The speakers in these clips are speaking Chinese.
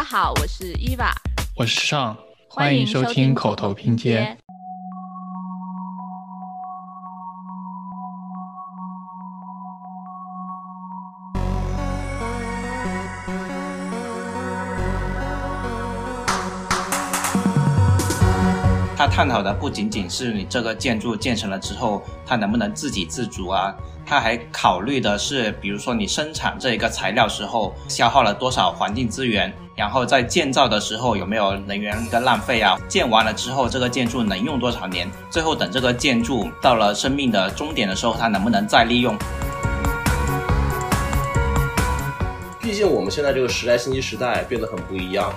家好，我是伊娃，我是尚，欢迎收听口头拼接。探讨的不仅仅是你这个建筑建成了之后，它能不能自给自足啊？它还考虑的是，比如说你生产这一个材料时候消耗了多少环境资源，然后在建造的时候有没有能源的浪费啊？建完了之后，这个建筑能用多少年？最后等这个建筑到了生命的终点的时候，它能不能再利用？毕竟我们现在这个时代，信息时代变得很不一样。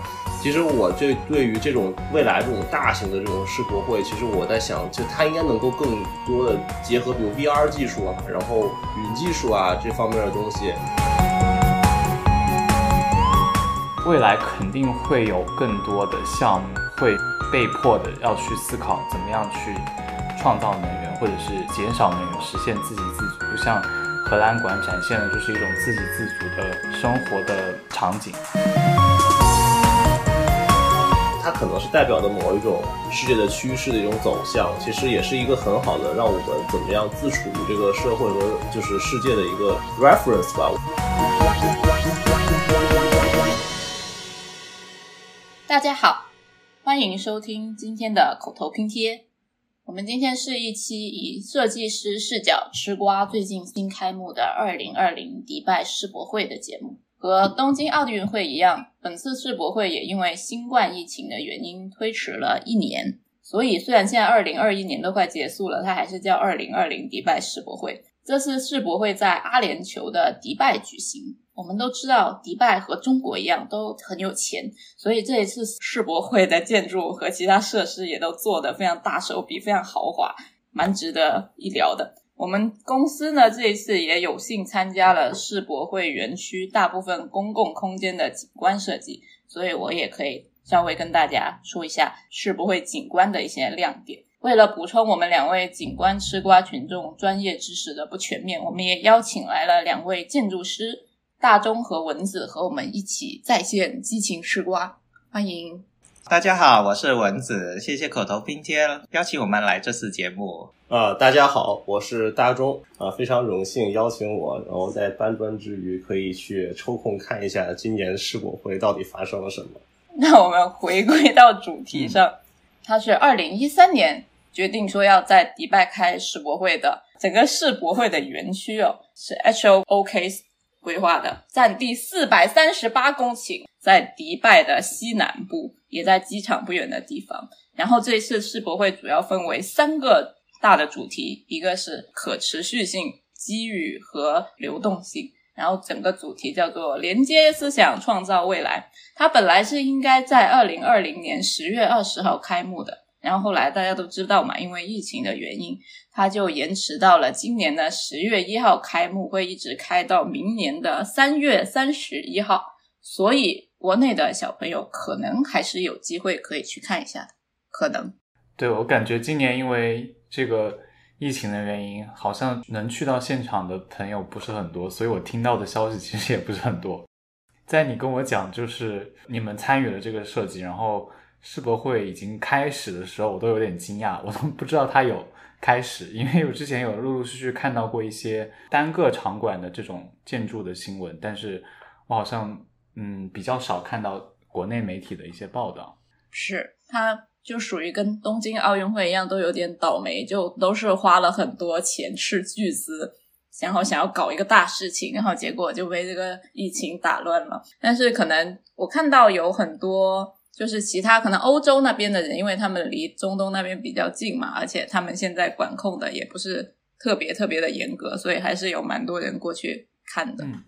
其实我对对于这种未来这种大型的这种世博会，其实我在想，就它应该能够更多的结合，比如 VR 技术啊，然后云技术啊这方面的东西。未来肯定会有更多的项目会被迫的要去思考怎么样去创造能源，或者是减少能源，实现自给自足。就像荷兰馆展现的就是一种自给自足的生活的场景。它可能是代表的某一种世界的趋势的一种走向，其实也是一个很好的让我们怎么样自处于这个社会和就是世界的一个 reference 吧。大家好，欢迎收听今天的口头拼贴。我们今天是一期以设计师视角吃瓜最近新开幕的二零二零迪拜世博会的节目。和东京奥运会一样，本次世博会也因为新冠疫情的原因推迟了一年。所以，虽然现在二零二一年都快结束了，它还是叫二零二零迪拜世博会。这次世博会在阿联酋的迪拜举行。我们都知道，迪拜和中国一样都很有钱，所以这一次世博会的建筑和其他设施也都做得非常大手笔、非常豪华，蛮值得一聊的。我们公司呢，这一次也有幸参加了世博会园区大部分公共空间的景观设计，所以我也可以稍微跟大家说一下世博会景观的一些亮点。为了补充我们两位景观吃瓜群众专业知识的不全面，我们也邀请来了两位建筑师大钟和蚊子和我们一起在线激情吃瓜，欢迎。大家好，我是蚊子，谢谢口头拼贴邀请我们来这次节目。啊，大家好，我是大钟啊，非常荣幸邀请我，然后在搬砖之余可以去抽空看一下今年世博会到底发生了什么。那我们回归到主题上，他是二零一三年决定说要在迪拜开世博会的，整个世博会的园区哦是 H O O K 规划的，占地四百三十八公顷，在迪拜的西南部。也在机场不远的地方。然后这一次世博会主要分为三个大的主题，一个是可持续性、机遇和流动性。然后整个主题叫做连接思想，创造未来。它本来是应该在二零二零年十月二十号开幕的，然后后来大家都知道嘛，因为疫情的原因，它就延迟到了今年的十月一号开幕，会一直开到明年的三月三十一号。所以。国内的小朋友可能还是有机会可以去看一下的，可能。对我感觉今年因为这个疫情的原因，好像能去到现场的朋友不是很多，所以我听到的消息其实也不是很多。在你跟我讲就是你们参与了这个设计，然后世博会已经开始的时候，我都有点惊讶，我都不知道它有开始，因为我之前有陆陆续续看到过一些单个场馆的这种建筑的新闻，但是我好像。嗯，比较少看到国内媒体的一些报道。是，它就属于跟东京奥运会一样，都有点倒霉，就都是花了很多钱斥巨资，然后想要搞一个大事情，然后结果就被这个疫情打乱了。但是可能我看到有很多，就是其他可能欧洲那边的人，因为他们离中东那边比较近嘛，而且他们现在管控的也不是特别特别的严格，所以还是有蛮多人过去看的。嗯。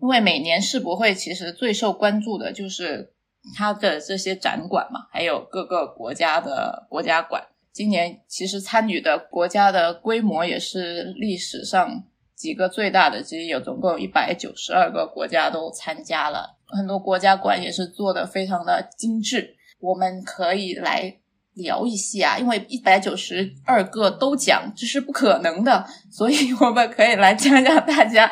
因为每年世博会其实最受关注的就是它的这些展馆嘛，还有各个国家的国家馆。今年其实参与的国家的规模也是历史上几个最大的，其实有总共有一百九十二个国家都参加了，很多国家馆也是做的非常的精致。我们可以来聊一下，因为一百九十二个都讲这是不可能的，所以我们可以来讲讲大家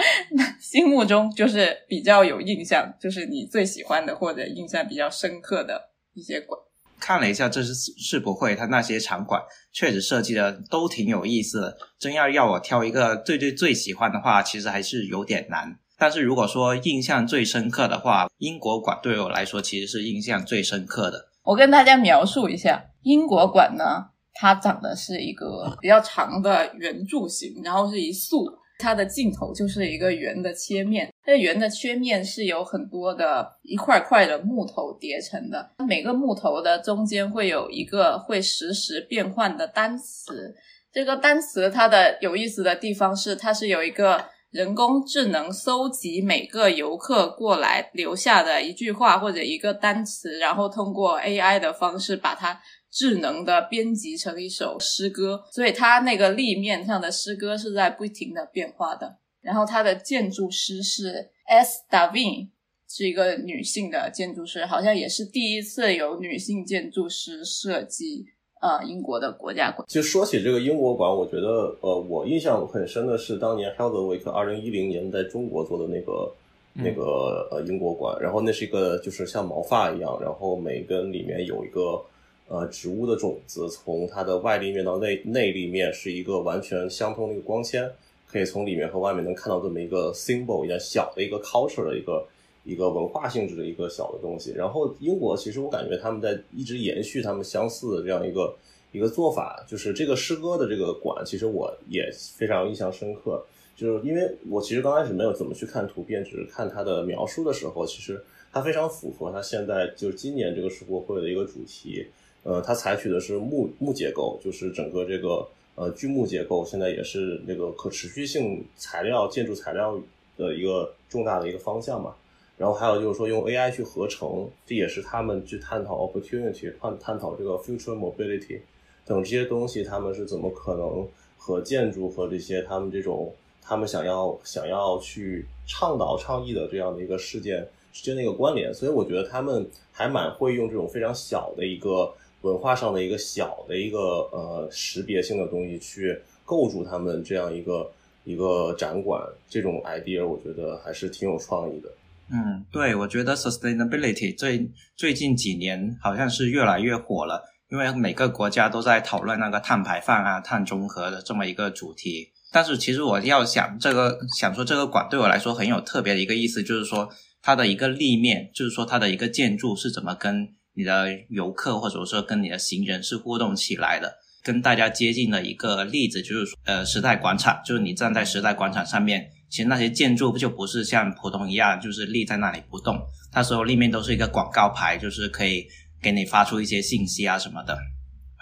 心目中就是比较有印象，就是你最喜欢的或者印象比较深刻的一些馆。看了一下这是世博会，它那些场馆确实设计的都挺有意思的。真要要我挑一个最最最喜欢的话，其实还是有点难。但是如果说印象最深刻的话，英国馆对我来说其实是印象最深刻的。我跟大家描述一下，英国馆呢，它长的是一个比较长的圆柱形，然后是一竖。它的尽头就是一个圆的切面，这圆的切面是有很多的一块块的木头叠成的，每个木头的中间会有一个会实时变换的单词。这个单词它的有意思的地方是，它是有一个人工智能搜集每个游客过来留下的一句话或者一个单词，然后通过 AI 的方式把它。智能的编辑成一首诗歌，所以它那个立面上的诗歌是在不停的变化的。然后它的建筑师是 S. Davin，是一个女性的建筑师，好像也是第一次有女性建筑师设计呃英国的国家馆。其实说起这个英国馆，我觉得呃我印象很深的是当年 h e l d w i c k 二零一零年在中国做的那个那个呃英国馆，然后那是一个就是像毛发一样，然后每根里面有一个。呃，植物的种子从它的外立面到内内立面是一个完全相通的一个光纤，可以从里面和外面能看到这么一个 symbol 一样小的一个 culture 的一个一个文化性质的一个小的东西。然后英国其实我感觉他们在一直延续他们相似的这样一个一个做法，就是这个诗歌的这个馆，其实我也非常印象深刻，就是因为我其实刚开始没有怎么去看图片，只是看它的描述的时候，其实它非常符合它现在就是今年这个世博会的一个主题。呃，它采取的是木木结构，就是整个这个呃锯木结构，现在也是那个可持续性材料建筑材料的一个重大的一个方向嘛。然后还有就是说用 AI 去合成，这也是他们去探讨 opportunity，探探讨这个 future mobility 等这些东西，他们是怎么可能和建筑和这些他们这种他们想要想要去倡导倡议的这样的一个事件之间的一个关联。所以我觉得他们还蛮会用这种非常小的一个。文化上的一个小的一个呃识别性的东西去构筑他们这样一个一个展馆，这种 idea 我觉得还是挺有创意的。嗯，对，我觉得 sustainability 最最近几年好像是越来越火了，因为每个国家都在讨论那个碳排放啊、碳中和的这么一个主题。但是其实我要想这个想说这个馆对我来说很有特别的一个意思，就是说它的一个立面，就是说它的一个建筑是怎么跟。你的游客或者说跟你的行人是互动起来的，跟大家接近的一个例子就是说呃时代广场，就是你站在时代广场上面，其实那些建筑就不是像普通一样就是立在那里不动，它所有立面都是一个广告牌，就是可以给你发出一些信息啊什么的。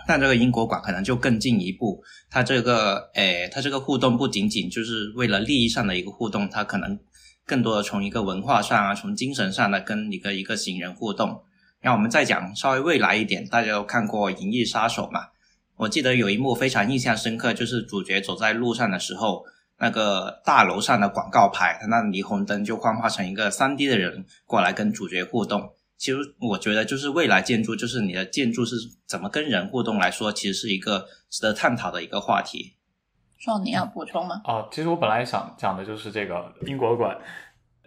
但这个英国馆可能就更进一步，它这个诶，它这个互动不仅仅就是为了利益上的一个互动，它可能更多的从一个文化上啊，从精神上的跟一个一个行人互动。然后我们再讲稍微未来一点，大家都看过《银翼杀手》嘛？我记得有一幕非常印象深刻，就是主角走在路上的时候，那个大楼上的广告牌，它那霓虹灯就幻化成一个三 D 的人过来跟主角互动。其实我觉得，就是未来建筑，就是你的建筑是怎么跟人互动来说，其实是一个值得探讨的一个话题。说你要补充吗？哦，其实我本来想讲的就是这个英国馆，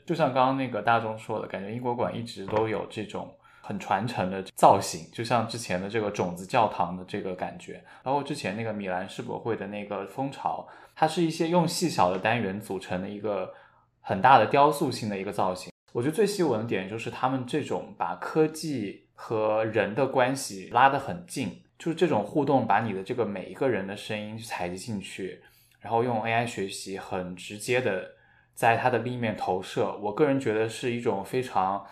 就像刚刚那个大众说的，感觉英国馆一直都有这种。很传承的造型，就像之前的这个种子教堂的这个感觉，包括之前那个米兰世博会的那个蜂巢，它是一些用细小的单元组成的一个很大的雕塑性的一个造型。我觉得最吸引我的点就是他们这种把科技和人的关系拉得很近，就是这种互动，把你的这个每一个人的声音采集进去，然后用 AI 学习很直接的在它的立面投射。我个人觉得是一种非常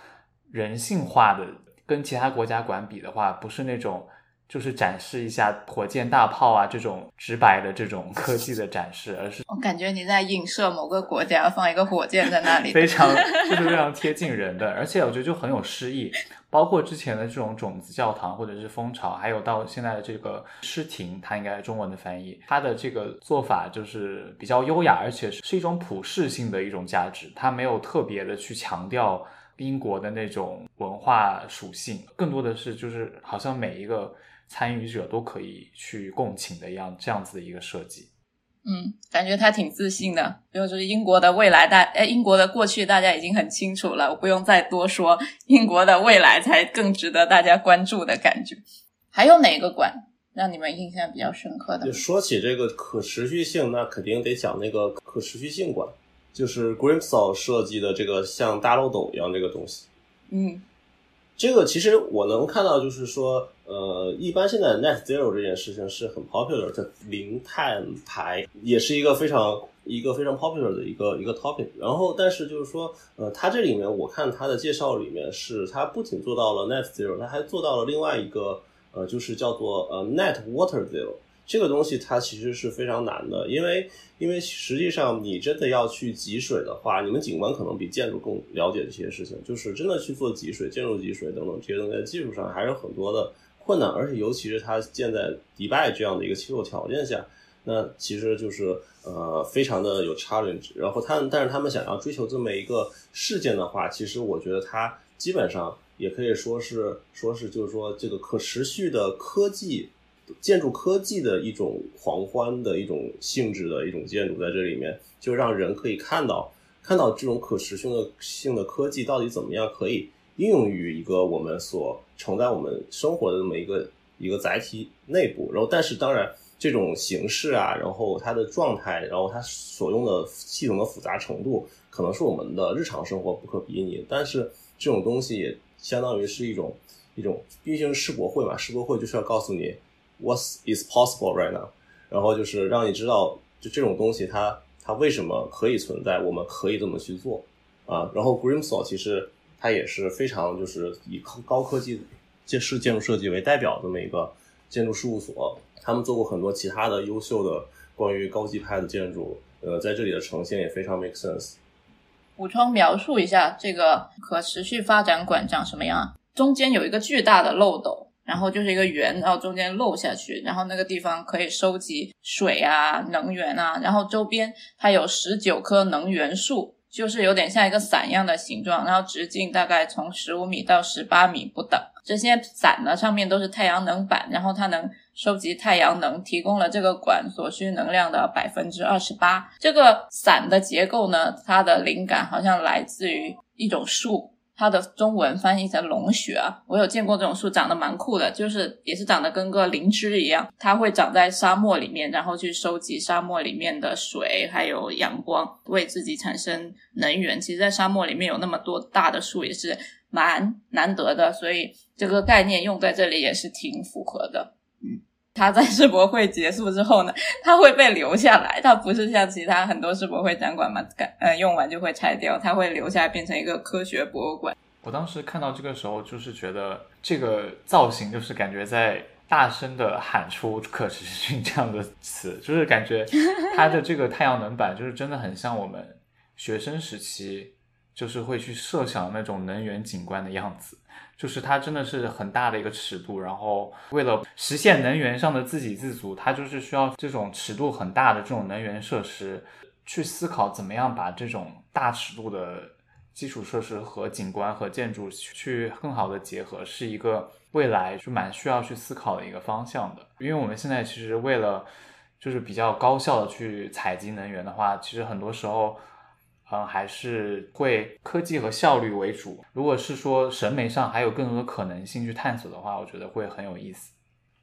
人性化的。跟其他国家馆比的话，不是那种就是展示一下火箭大炮啊这种直白的这种 科技的展示，而是我感觉你在影射某个国家放一个火箭在那里，非常 就是非常贴近人的，而且我觉得就很有诗意。包括之前的这种种子教堂或者是蜂巢，还有到现在的这个诗亭，它应该中文的翻译，它的这个做法就是比较优雅，而且是一种普世性的一种价值，它没有特别的去强调。英国的那种文化属性，更多的是就是好像每一个参与者都可以去共情的一样这样子的一个设计。嗯，感觉他挺自信的，就是英国的未来大，哎，英国的过去大家已经很清楚了，我不用再多说，英国的未来才更值得大家关注的感觉。还有哪个馆让你们印象比较深刻的？就说起这个可持续性，那肯定得讲那个可持续性馆，就是 Grimshaw 设计的这个像大漏斗一样这个东西。嗯，这个其实我能看到，就是说，呃，一般现在 Net Zero 这件事情是很 popular 的，零碳排也是一个非常一个非常 popular 的一个一个 topic。然后，但是就是说，呃，它这里面我看它的介绍里面是，它不仅做到了 Net Zero，它还做到了另外一个，呃，就是叫做呃 Net Water Zero。这个东西它其实是非常难的，因为因为实际上你真的要去集水的话，你们景观可能比建筑更了解这些事情，就是真的去做集水、建筑集水等等这些东西，在技术上还是很多的困难，而且尤其是它建在迪拜这样的一个气候条件下，那其实就是呃非常的有 challenge。然后他但是他们想要追求这么一个事件的话，其实我觉得它基本上也可以说是说是就是说这个可持续的科技。建筑科技的一种狂欢的一种性质的一种建筑，在这里面就让人可以看到看到这种可持续的性的科技到底怎么样可以应用于一个我们所承载我们生活的这么一个一个载体内部。然后，但是当然这种形式啊，然后它的状态，然后它所用的系统的复杂程度，可能是我们的日常生活不可比拟。但是这种东西也相当于是一种一种，毕竟是世博会嘛，世博会就是要告诉你。What's is possible right now？然后就是让你知道，就这种东西它它为什么可以存在，我们可以这么去做啊。然后 Grimshaw 其实它也是非常就是以高高科技建设建筑设计为代表这么一个建筑事务所，他们做过很多其他的优秀的关于高级派的建筑，呃，在这里的呈现也非常 make sense。补充描述一下这个可持续发展馆长什么样？中间有一个巨大的漏斗。然后就是一个圆，然后中间漏下去，然后那个地方可以收集水啊、能源啊，然后周边它有十九棵能源树，就是有点像一个伞一样的形状，然后直径大概从十五米到十八米不等。这些伞呢上面都是太阳能板，然后它能收集太阳能，提供了这个管所需能量的百分之二十八。这个伞的结构呢，它的灵感好像来自于一种树。它的中文翻译成龙血啊，我有见过这种树，长得蛮酷的，就是也是长得跟个灵芝一样，它会长在沙漠里面，然后去收集沙漠里面的水还有阳光，为自己产生能源。其实，在沙漠里面有那么多大的树也是蛮难得的，所以这个概念用在这里也是挺符合的。他在世博会结束之后呢，他会被留下来。他不是像其他很多世博会展馆嘛，呃，用完就会拆掉。他会留下来变成一个科学博物馆。我当时看到这个时候，就是觉得这个造型就是感觉在大声的喊出“可持续”这样的词，就是感觉它的这个太阳能板就是真的很像我们学生时期就是会去设想那种能源景观的样子。就是它真的是很大的一个尺度，然后为了实现能源上的自给自足，它就是需要这种尺度很大的这种能源设施，去思考怎么样把这种大尺度的基础设施和景观和建筑去更好的结合，是一个未来就蛮需要去思考的一个方向的。因为我们现在其实为了就是比较高效的去采集能源的话，其实很多时候。嗯，还是会科技和效率为主。如果是说审美上还有更多的可能性去探索的话，我觉得会很有意思。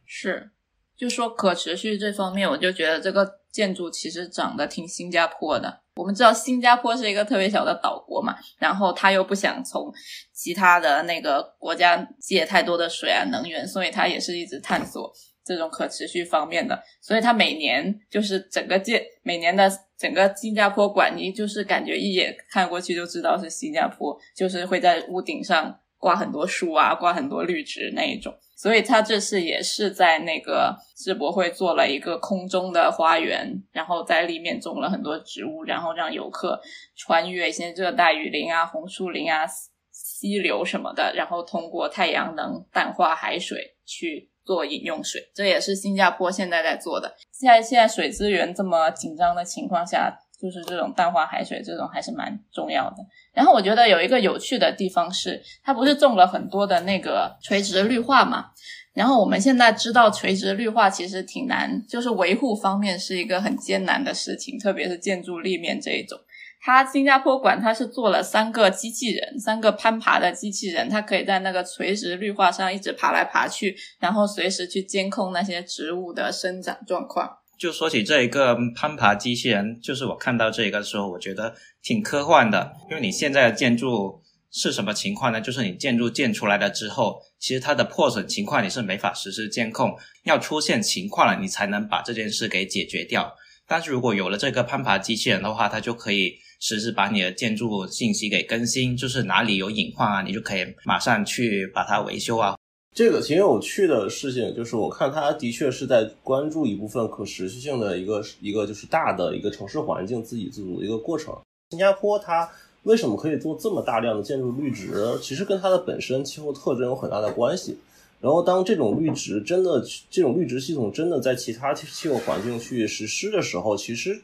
是，就说可持续这方面，我就觉得这个建筑其实长得挺新加坡的。我们知道新加坡是一个特别小的岛国嘛，然后他又不想从其他的那个国家借太多的水啊能源，所以他也是一直探索。这种可持续方面的，所以它每年就是整个建每年的整个新加坡馆，你就是感觉一眼看过去就知道是新加坡，就是会在屋顶上挂很多树啊，挂很多绿植那一种。所以它这次也是在那个世博会做了一个空中的花园，然后在里面种了很多植物，然后让游客穿越一些热带雨林啊、红树林啊、溪流什么的，然后通过太阳能淡化海水去。做饮用水，这也是新加坡现在在做的。现在现在水资源这么紧张的情况下，就是这种淡化海水这种还是蛮重要的。然后我觉得有一个有趣的地方是，它不是种了很多的那个垂直绿化嘛？然后我们现在知道垂直绿化其实挺难，就是维护方面是一个很艰难的事情，特别是建筑立面这一种。它新加坡馆它是做了三个机器人，三个攀爬的机器人，它可以在那个垂直绿化上一直爬来爬去，然后随时去监控那些植物的生长状况。就说起这一个攀爬机器人，就是我看到这个的时候，我觉得挺科幻的，因为你现在的建筑。是什么情况呢？就是你建筑建出来了之后，其实它的破损情况你是没法实时监控，要出现情况了，你才能把这件事给解决掉。但是如果有了这个攀爬机器人的话，它就可以实时把你的建筑信息给更新，就是哪里有隐患啊，你就可以马上去把它维修啊。这个挺有趣的事情，就是我看它的确是在关注一部分可持续性的一个一个就是大的一个城市环境自给自足的一个过程。新加坡它。为什么可以做这么大量的建筑绿植？其实跟它的本身气候特征有很大的关系。然后，当这种绿植真的，这种绿植系统真的在其他气候环境去实施的时候，其实，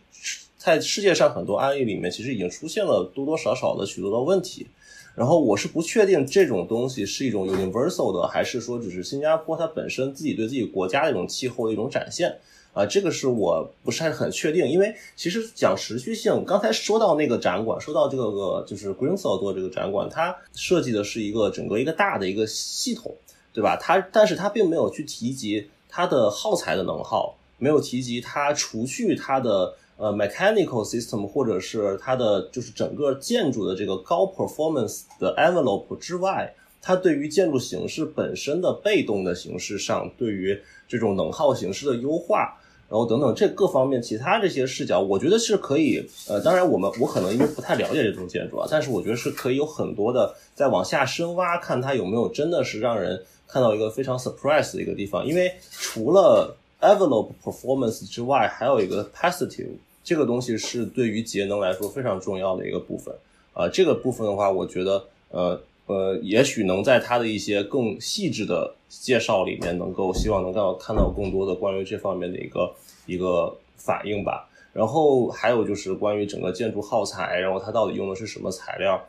在世界上很多案例里面，其实已经出现了多多少少的许多的问题。然后，我是不确定这种东西是一种 universal 的，还是说只是新加坡它本身自己对自己国家的一种气候的一种展现。啊，这个是我不是很确定，因为其实讲持续性，刚才说到那个展馆，说到这个就是 g r e e n s e l 做这个展馆，它设计的是一个整个一个大的一个系统，对吧？它但是它并没有去提及它的耗材的能耗，没有提及它除去它的呃 mechanical system 或者是它的就是整个建筑的这个高 performance 的 envelope 之外，它对于建筑形式本身的被动的形式上，对于这种能耗形式的优化。然后等等，这各方面其他这些视角，我觉得是可以。呃，当然我们我可能因为不太了解这种建筑啊，但是我觉得是可以有很多的再往下深挖，看它有没有真的是让人看到一个非常 surprise 的一个地方。因为除了 envelope performance 之外，还有一个 positive 这个东西是对于节能来说非常重要的一个部分。啊，这个部分的话，我觉得呃。呃，也许能在它的一些更细致的介绍里面，能够希望能够看到更多的关于这方面的一个一个反应吧。然后还有就是关于整个建筑耗材，然后它到底用的是什么材料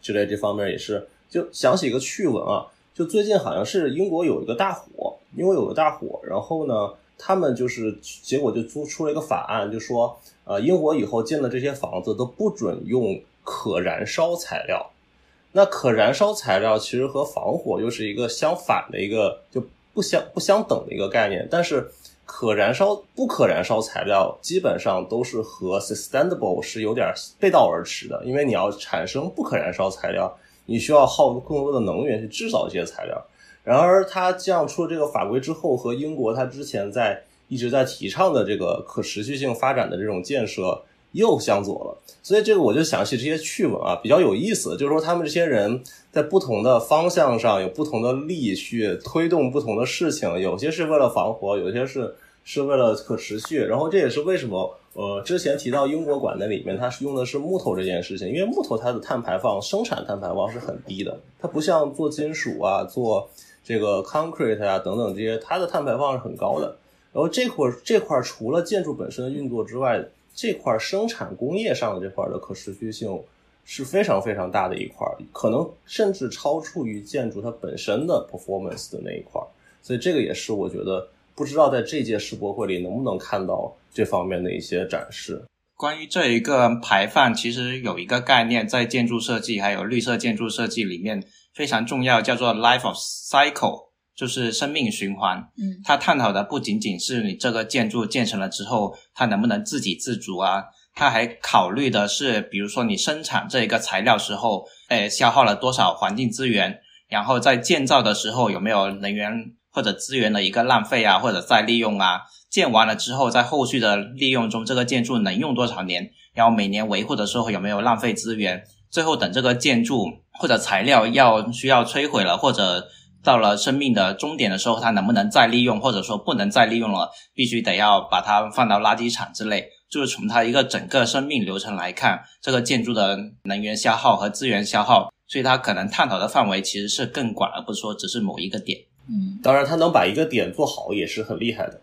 之类这方面也是。就想起一个趣闻啊，就最近好像是英国有一个大火，英国有个大火，然后呢，他们就是结果就出出了一个法案，就说呃，英国以后建的这些房子都不准用可燃烧材料。那可燃烧材料其实和防火又是一个相反的一个就不相不相等的一个概念，但是可燃烧不可燃烧材料基本上都是和 sustainable 是有点背道而驰的，因为你要产生不可燃烧材料，你需要耗更多的能源去制造这些材料。然而，它这样出了这个法规之后，和英国它之前在一直在提倡的这个可持续性发展的这种建设。又向左了，所以这个我就想起这些趣闻啊，比较有意思。就是说，他们这些人在不同的方向上有不同的力去推动不同的事情，有些是为了防火，有些是是为了可持续。然后这也是为什么，呃，之前提到英国馆的里面，它是用的是木头这件事情，因为木头它的碳排放、生产碳排放是很低的，它不像做金属啊、做这个 concrete 啊等等这些，它的碳排放是很高的。然后这块这块除了建筑本身的运作之外，这块生产工业上的这块的可持续性是非常非常大的一块，可能甚至超出于建筑它本身的 performance 的那一块，所以这个也是我觉得不知道在这届世博会里能不能看到这方面的一些展示。关于这一个排放，其实有一个概念在建筑设计还有绿色建筑设计里面非常重要，叫做 life of cycle。就是生命循环，嗯，它探讨的不仅仅是你这个建筑建成了之后，它能不能自给自足啊，它还考虑的是，比如说你生产这一个材料时候，诶，消耗了多少环境资源，然后在建造的时候有没有能源或者资源的一个浪费啊，或者再利用啊，建完了之后，在后续的利用中，这个建筑能用多少年，然后每年维护的时候有没有浪费资源，最后等这个建筑或者材料要需要摧毁了或者。到了生命的终点的时候，它能不能再利用，或者说不能再利用了，必须得要把它放到垃圾场之类。就是从它一个整个生命流程来看，这个建筑的能源消耗和资源消耗，所以它可能探讨的范围其实是更广，而不是说只是某一个点。嗯，当然，它能把一个点做好也是很厉害的。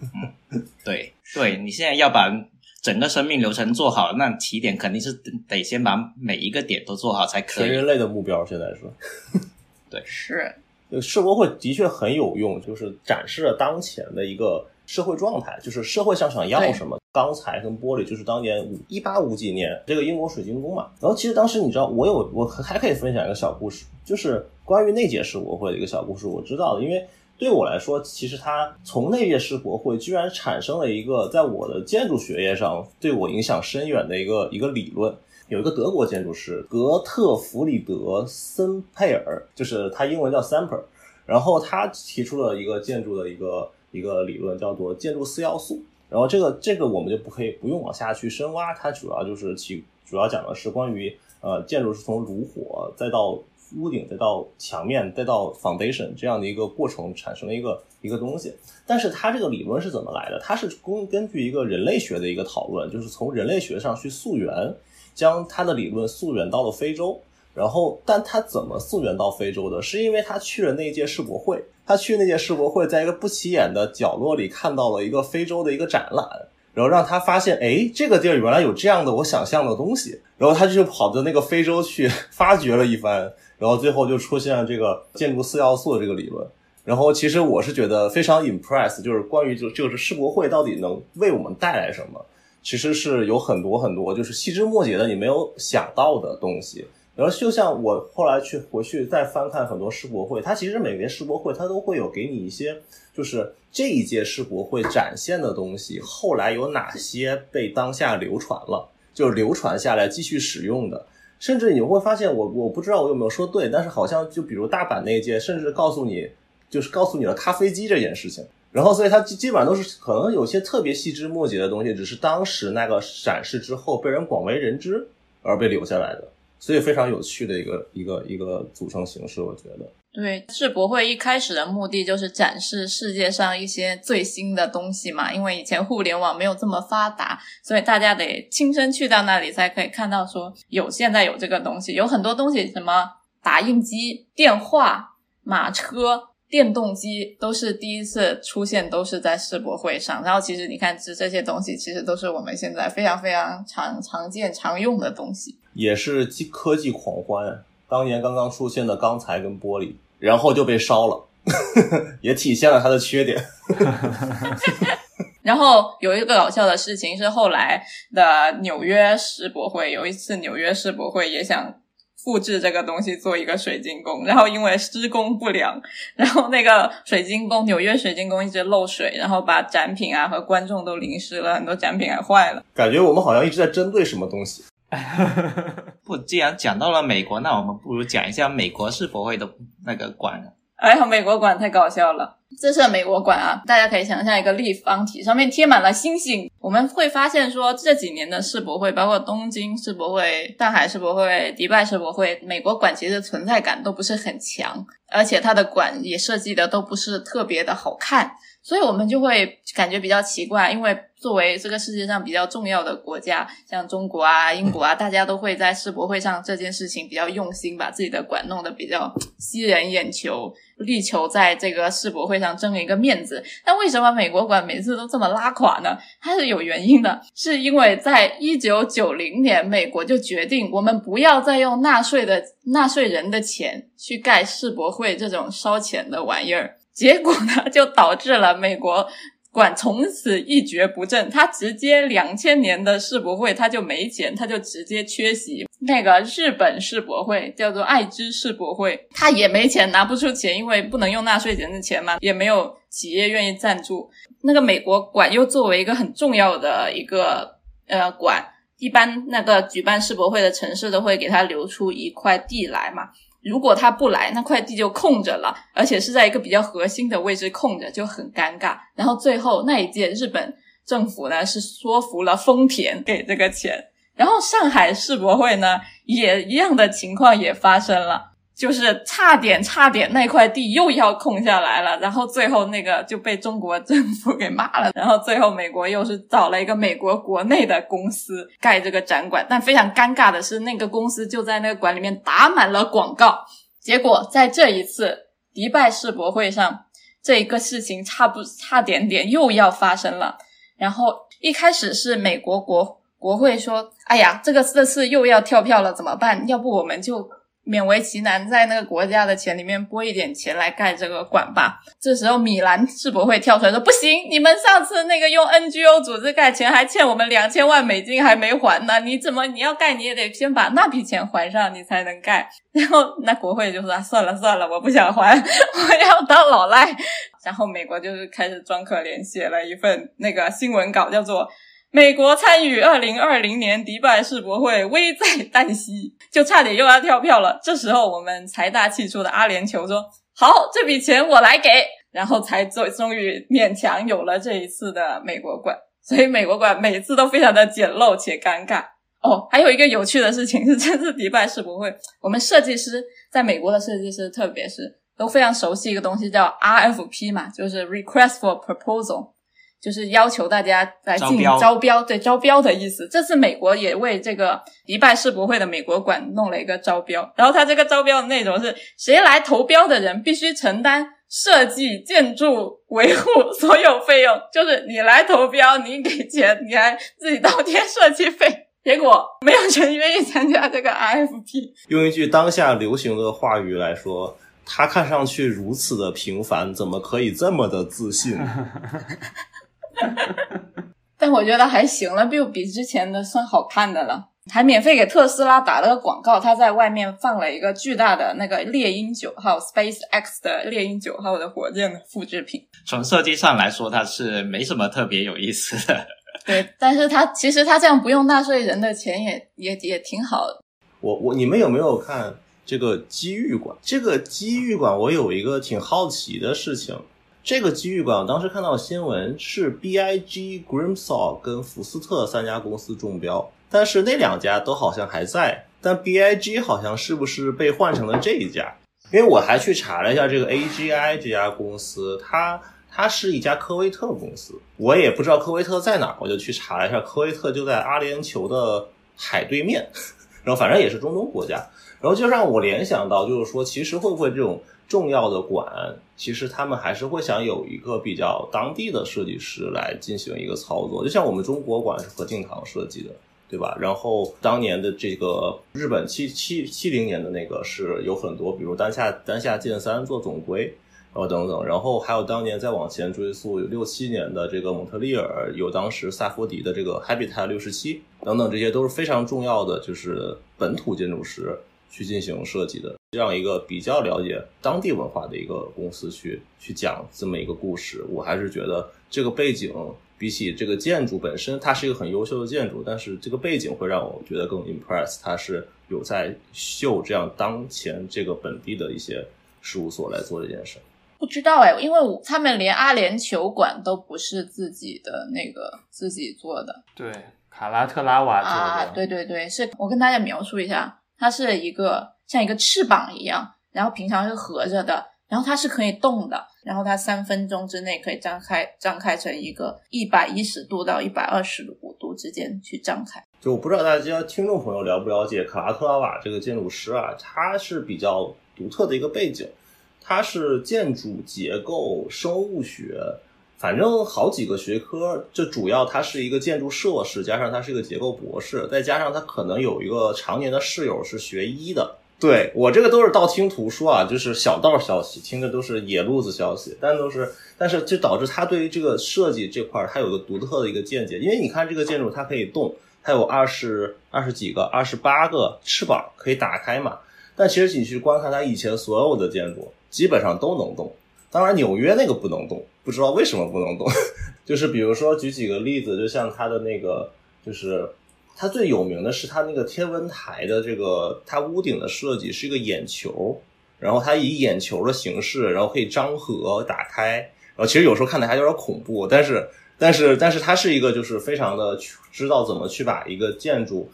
对，对你现在要把整个生命流程做好，那起点肯定是得先把每一个点都做好才可以。全人类的目标现在是。对，是。世博会的确很有用，就是展示了当前的一个社会状态，就是社会上想要什么。钢材跟玻璃，就是当年一八五几年这个英国水晶宫嘛。然后其实当时你知道，我有我还可以分享一个小故事，就是关于那届世博会的一个小故事。我知道的，因为对我来说，其实它从那届世博会居然产生了一个在我的建筑学业上对我影响深远的一个一个理论。有一个德国建筑师格特弗里德森佩尔，就是他英文叫 Samper，然后他提出了一个建筑的一个一个理论，叫做建筑四要素。然后这个这个我们就不可以不用往下去深挖，它主要就是其主要讲的是关于呃建筑是从炉火再到屋顶再到墙面再到 foundation 这样的一个过程产生了一个一个东西。但是它这个理论是怎么来的？它是根根据一个人类学的一个讨论，就是从人类学上去溯源。将他的理论溯源到了非洲，然后，但他怎么溯源到非洲的？是因为他去了那届世博会，他去那届世博会，在一个不起眼的角落里看到了一个非洲的一个展览，然后让他发现，哎，这个地儿原来有这样的我想象的东西，然后他就跑到那个非洲去 发掘了一番，然后最后就出现了这个建筑四要素的这个理论。然后，其实我是觉得非常 impress，就是关于就就是世博会到底能为我们带来什么。其实是有很多很多，就是细枝末节的你没有想到的东西。然后就像我后来去回去再翻看很多世博会，它其实每年世博会它都会有给你一些，就是这一届世博会展现的东西，后来有哪些被当下流传了，就是流传下来继续使用的。甚至你会发现，我我不知道我有没有说对，但是好像就比如大阪那一届，甚至告诉你，就是告诉你了咖啡机这件事情。然后，所以它基基本上都是可能有些特别细枝末节的东西，只是当时那个展示之后被人广为人知而被留下来的，所以非常有趣的一个一个一个组成形式，我觉得。对，世博会一开始的目的就是展示世界上一些最新的东西嘛，因为以前互联网没有这么发达，所以大家得亲身去到那里才可以看到说有现在有这个东西，有很多东西，什么打印机、电话、马车。电动机都是第一次出现，都是在世博会上。然后其实你看，这这些东西其实都是我们现在非常非常常常见、常用的东西，也是科技狂欢。当年刚刚出现的钢材跟玻璃，然后就被烧了，也体现了它的缺点。然后有一个搞笑的事情是，后来的纽约世博会，有一次纽约世博会也想。复制这个东西做一个水晶宫，然后因为施工不良，然后那个水晶宫纽约水晶宫一直漏水，然后把展品啊和观众都淋湿了，很多展品还坏了。感觉我们好像一直在针对什么东西。不，既然讲到了美国，那我们不如讲一下美国世博会的那个馆。哎呀，美国馆太搞笑了！这是美国馆啊，大家可以想象一个立方体，上面贴满了星星。我们会发现说，这几年的世博会，包括东京世博会、上海世博会、迪拜世博会，美国馆其实存在感都不是很强，而且它的馆也设计的都不是特别的好看。所以我们就会感觉比较奇怪，因为作为这个世界上比较重要的国家，像中国啊、英国啊，大家都会在世博会上这件事情比较用心，把自己的馆弄得比较吸人眼球，力求在这个世博会上争一个面子。但为什么美国馆每次都这么拉垮呢？它是有原因的，是因为在一九九零年，美国就决定我们不要再用纳税的纳税人的钱去盖世博会这种烧钱的玩意儿。结果呢，就导致了美国馆从此一蹶不振。他直接两千年的世博会他就没钱，他就直接缺席。那个日本世博会叫做爱知世博会，他也没钱，拿不出钱，因为不能用纳税人的钱嘛，也没有企业愿意赞助。那个美国馆又作为一个很重要的一个呃馆，一般那个举办世博会的城市都会给他留出一块地来嘛。如果他不来，那块地就空着了，而且是在一个比较核心的位置空着，就很尴尬。然后最后那一届日本政府呢是说服了丰田给这个钱，然后上海世博会呢也一样的情况也发生了。就是差点差点那块地又要空下来了，然后最后那个就被中国政府给骂了，然后最后美国又是找了一个美国国内的公司盖这个展馆，但非常尴尬的是，那个公司就在那个馆里面打满了广告，结果在这一次迪拜世博会上，这一个事情差不差点点又要发生了，然后一开始是美国国国会说，哎呀，这个这次又要跳票了，怎么办？要不我们就。勉为其难在那个国家的钱里面拨一点钱来盖这个馆吧。这时候米兰世博会跳出来说：“不行，你们上次那个用 NGO 组织盖钱还欠我们两千万美金还没还呢，你怎么你要盖你也得先把那笔钱还上，你才能盖。”然后那国会就说：“算了算了，我不想还，我要当老赖。”然后美国就是开始装可怜，写了一份那个新闻稿，叫做。美国参与二零二零年迪拜世博会危在旦夕，就差点又要跳票了。这时候，我们财大气粗的阿联酋说：“好，这笔钱我来给。”然后才终终于勉强有了这一次的美国馆。所以，美国馆每次都非常的简陋且尴尬。哦，还有一个有趣的事情是，这次迪拜世博会，我们设计师在美国的设计师，特别是都非常熟悉一个东西，叫 RFP 嘛，就是 Request for Proposal。就是要求大家来进行招标，对招标的意思。这次美国也为这个迪拜世博会的美国馆弄了一个招标，然后他这个招标的内容是谁来投标的人必须承担设计、建筑、维护所有费用，就是你来投标，你给钱，你还自己倒贴设计费。结果没有人愿意参加这个 RFP。用一句当下流行的话语来说，他看上去如此的平凡，怎么可以这么的自信？但我觉得还行了，比比之前的算好看的了。还免费给特斯拉打了个广告，他在外面放了一个巨大的那个猎鹰九号 Space X 的猎鹰九号的火箭的复制品。从设计上来说，它是没什么特别有意思的。对，但是它其实它这样不用纳税人的钱也也也挺好的。我我你们有没有看这个机遇馆？这个机遇馆，我有一个挺好奇的事情。这个机遇馆，我当时看到新闻是 B I G Grimsaw 跟福斯特三家公司中标，但是那两家都好像还在，但 B I G 好像是不是被换成了这一家？因为我还去查了一下这个 A G I 这家公司，它它是一家科威特公司，我也不知道科威特在哪，我就去查了一下，科威特就在阿联酋的海对面，然后反正也是中东国家，然后就让我联想到，就是说其实会不会这种。重要的馆，其实他们还是会想有一个比较当地的设计师来进行一个操作，就像我们中国馆是何敬堂设计的，对吧？然后当年的这个日本七七七零年的那个是有很多，比如丹下丹下健三做总规，然后等等，然后还有当年再往前追溯，有六七年的这个蒙特利尔，有当时萨佛迪的这个 Habitat 六十七等等，这些都是非常重要的，就是本土建筑师。去进行设计的这样一个比较了解当地文化的一个公司去去讲这么一个故事，我还是觉得这个背景比起这个建筑本身，它是一个很优秀的建筑，但是这个背景会让我觉得更 impress，它是有在秀这样当前这个本地的一些事务所来做这件事。不知道哎，因为他们连阿联酋馆都不是自己的那个自己做的，对，卡拉特拉瓦做的，啊，对对对，是我跟大家描述一下。它是一个像一个翅膀一样，然后平常是合着的，然后它是可以动的，然后它三分钟之内可以张开，张开成一个一百一十度到一百二十五度之间去张开。就我不知道大家听众朋友了不了解卡拉特拉瓦这个建筑师啊，他是比较独特的一个背景，他是建筑结构生物学。反正好几个学科，就主要他是一个建筑硕士，加上他是一个结构博士，再加上他可能有一个常年的室友是学医的。对我这个都是道听途说啊，就是小道消息，听的都是野路子消息，但都是，但是就导致他对于这个设计这块他有个独特的一个见解。因为你看这个建筑它可以动，它有二十二十几个、二十八个翅膀可以打开嘛，但其实你去观看它以前所有的建筑，基本上都能动。当然，纽约那个不能动，不知道为什么不能动。就是比如说，举几个例子，就像它的那个，就是它最有名的是它那个天文台的这个，它屋顶的设计是一个眼球，然后它以眼球的形式，然后可以张合打开，然后其实有时候看的还有点恐怖，但是但是但是它是一个就是非常的知道怎么去把一个建筑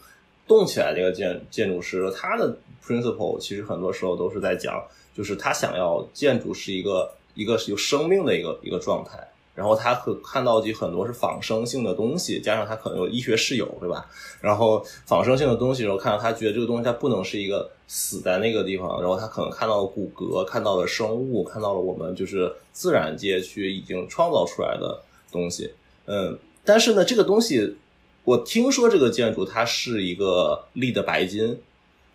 动起来的一个建建筑师，他的 principle 其实很多时候都是在讲，就是他想要建筑是一个。一个有生命的一个一个状态，然后他可看到的很多是仿生性的东西，加上他可能有医学室友，对吧？然后仿生性的东西，然后看到他觉得这个东西它不能是一个死在那个地方，然后他可能看到了骨骼，看到了生物，看到了我们就是自然界去已经创造出来的东西。嗯，但是呢，这个东西我听说这个建筑它是一个立的白金。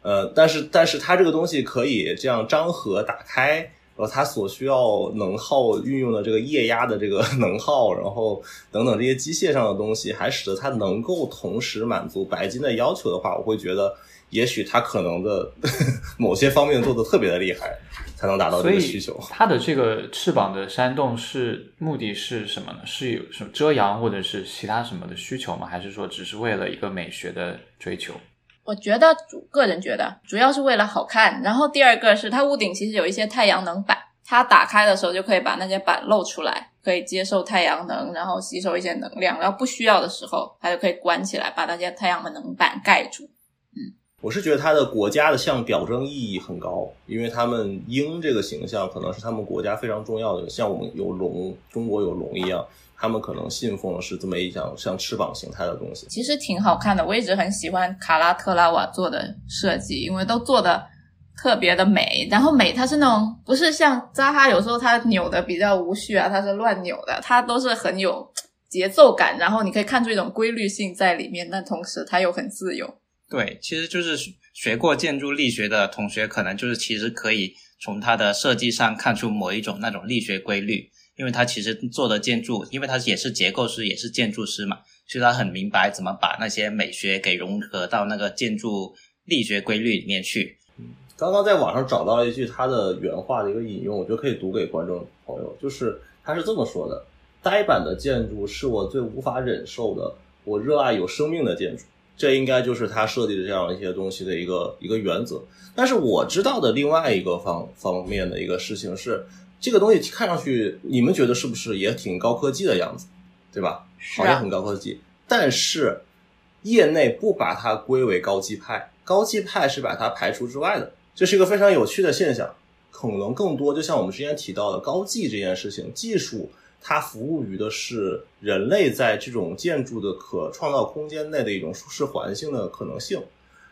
呃，但是但是它这个东西可以这样张合打开，然后它所需要能耗运用的这个液压的这个 能耗，然后等等这些机械上的东西，还使得它能够同时满足白金的要求的话，我会觉得。也许它可能的 某些方面做的特别的厉害，才能达到这个需求。它的这个翅膀的扇动是目的是什么呢？是有什么遮阳或者是其他什么的需求吗？还是说只是为了一个美学的追求？我觉得主个人觉得主要是为了好看。然后第二个是它屋顶其实有一些太阳能板，它打开的时候就可以把那些板露出来，可以接受太阳能，然后吸收一些能量。然后不需要的时候，它就可以关起来，把那些太阳能板盖住。嗯我是觉得它的国家的像表征意义很高，因为他们鹰这个形象可能是他们国家非常重要的，像我们有龙，中国有龙一样，他们可能信奉的是这么一项像翅膀形态的东西。其实挺好看的，我一直很喜欢卡拉特拉瓦做的设计，因为都做的特别的美。然后美，它是那种不是像扎哈有时候它扭的比较无序啊，它是乱扭的，它都是很有节奏感，然后你可以看出一种规律性在里面，但同时它又很自由。对，其实就是学过建筑力学的同学，可能就是其实可以从它的设计上看出某一种那种力学规律，因为他其实做的建筑，因为他也是结构师，也是建筑师嘛，所以他很明白怎么把那些美学给融合到那个建筑力学规律里面去。刚刚在网上找到了一句他的原话的一个引用，我觉得可以读给观众朋友，就是他是这么说的：“呆板的建筑是我最无法忍受的，我热爱有生命的建筑。”这应该就是他设计的这样一些东西的一个一个原则。但是我知道的另外一个方方面的一个事情是，这个东西看上去你们觉得是不是也挺高科技的样子，对吧？好像很高科技。但是业内不把它归为高技派，高技派是把它排除之外的。这是一个非常有趣的现象。可能更多就像我们之前提到的高技这件事情，技术。它服务于的是人类在这种建筑的可创造空间内的一种舒适环境的可能性。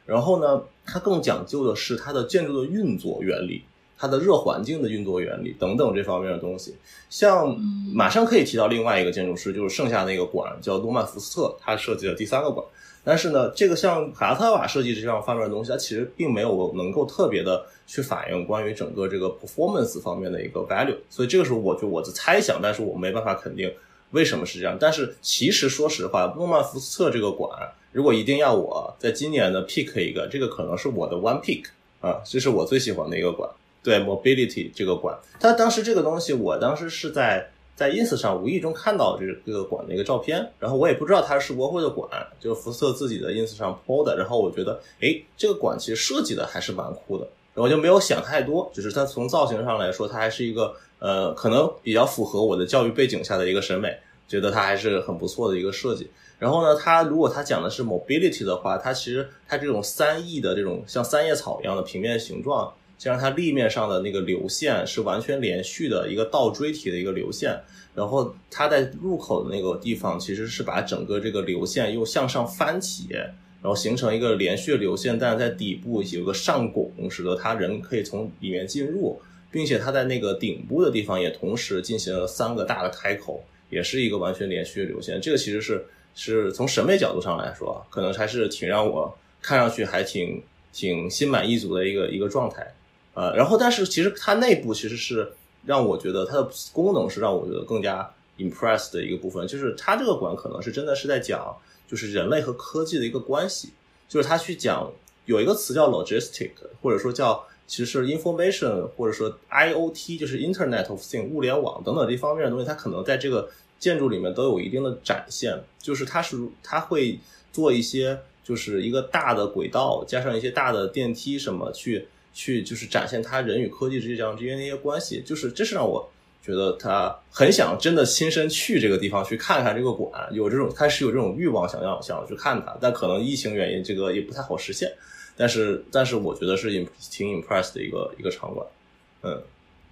然后呢，它更讲究的是它的建筑的运作原理、它的热环境的运作原理等等这方面的东西。像马上可以提到另外一个建筑师，就是剩下那个馆叫诺曼福斯特，他设计的第三个馆。但是呢，这个像卡拉特瓦设计这样方面的东西，它其实并没有能够特别的去反映关于整个这个 performance 方面的一个 value。所以这个时候我就我的猜想，但是我没办法肯定为什么是这样。但是其实说实话，诺曼福斯特这个馆，如果一定要我在今年的 pick 一个，这个可能是我的 one pick 啊，这是我最喜欢的一个馆。对 mobility 这个馆，它当时这个东西，我当时是在。在 ins 上无意中看到这这个馆的一个照片，然后我也不知道它是世博会的馆，就是福斯特自己的 ins 上 po 的，然后我觉得，哎，这个馆其实设计的还是蛮酷的，然后就没有想太多，就是它从造型上来说，它还是一个呃，可能比较符合我的教育背景下的一个审美，觉得它还是很不错的一个设计。然后呢，它如果它讲的是 mobility 的话，它其实它这种三翼的这种像三叶草一样的平面形状。加上它立面上的那个流线是完全连续的一个倒锥体的一个流线，然后它在入口的那个地方其实是把整个这个流线又向上翻起，然后形成一个连续的流线，但是在底部有个上拱，使得它人可以从里面进入，并且它在那个顶部的地方也同时进行了三个大的开口，也是一个完全连续的流线。这个其实是是从审美角度上来说，可能还是挺让我看上去还挺挺心满意足的一个一个状态。呃，然后但是其实它内部其实是让我觉得它的功能是让我觉得更加 impress 的一个部分，就是它这个馆可能是真的是在讲就是人类和科技的一个关系，就是它去讲有一个词叫 logistic，或者说叫其实是 information，或者说 IOT，就是 Internet of Thing 物联网等等这方面的东西，它可能在这个建筑里面都有一定的展现，就是它是它会做一些就是一个大的轨道加上一些大的电梯什么去。去就是展现他人与科技之间之间的一些关系，就是这是让我觉得他很想真的亲身去这个地方去看看这个馆，有这种他是有这种欲望想要想要去看它，但可能疫情原因这个也不太好实现，但是但是我觉得是挺 impress 的一个一个场馆，嗯。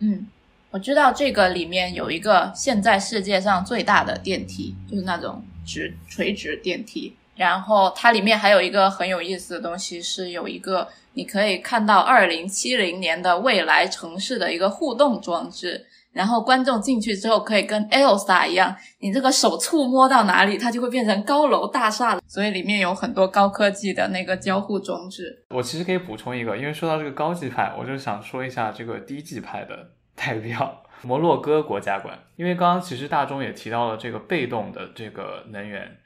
嗯，我知道这个里面有一个现在世界上最大的电梯，就是那种直垂直电梯。然后它里面还有一个很有意思的东西，是有一个你可以看到二零七零年的未来城市的一个互动装置。然后观众进去之后可以跟 Elsa 一样，你这个手触摸到哪里，它就会变成高楼大厦所以里面有很多高科技的那个交互装置。我其实可以补充一个，因为说到这个高级派，我就想说一下这个低级派的 代表——摩洛哥国家馆。因为刚刚其实大钟也提到了这个被动的这个能源。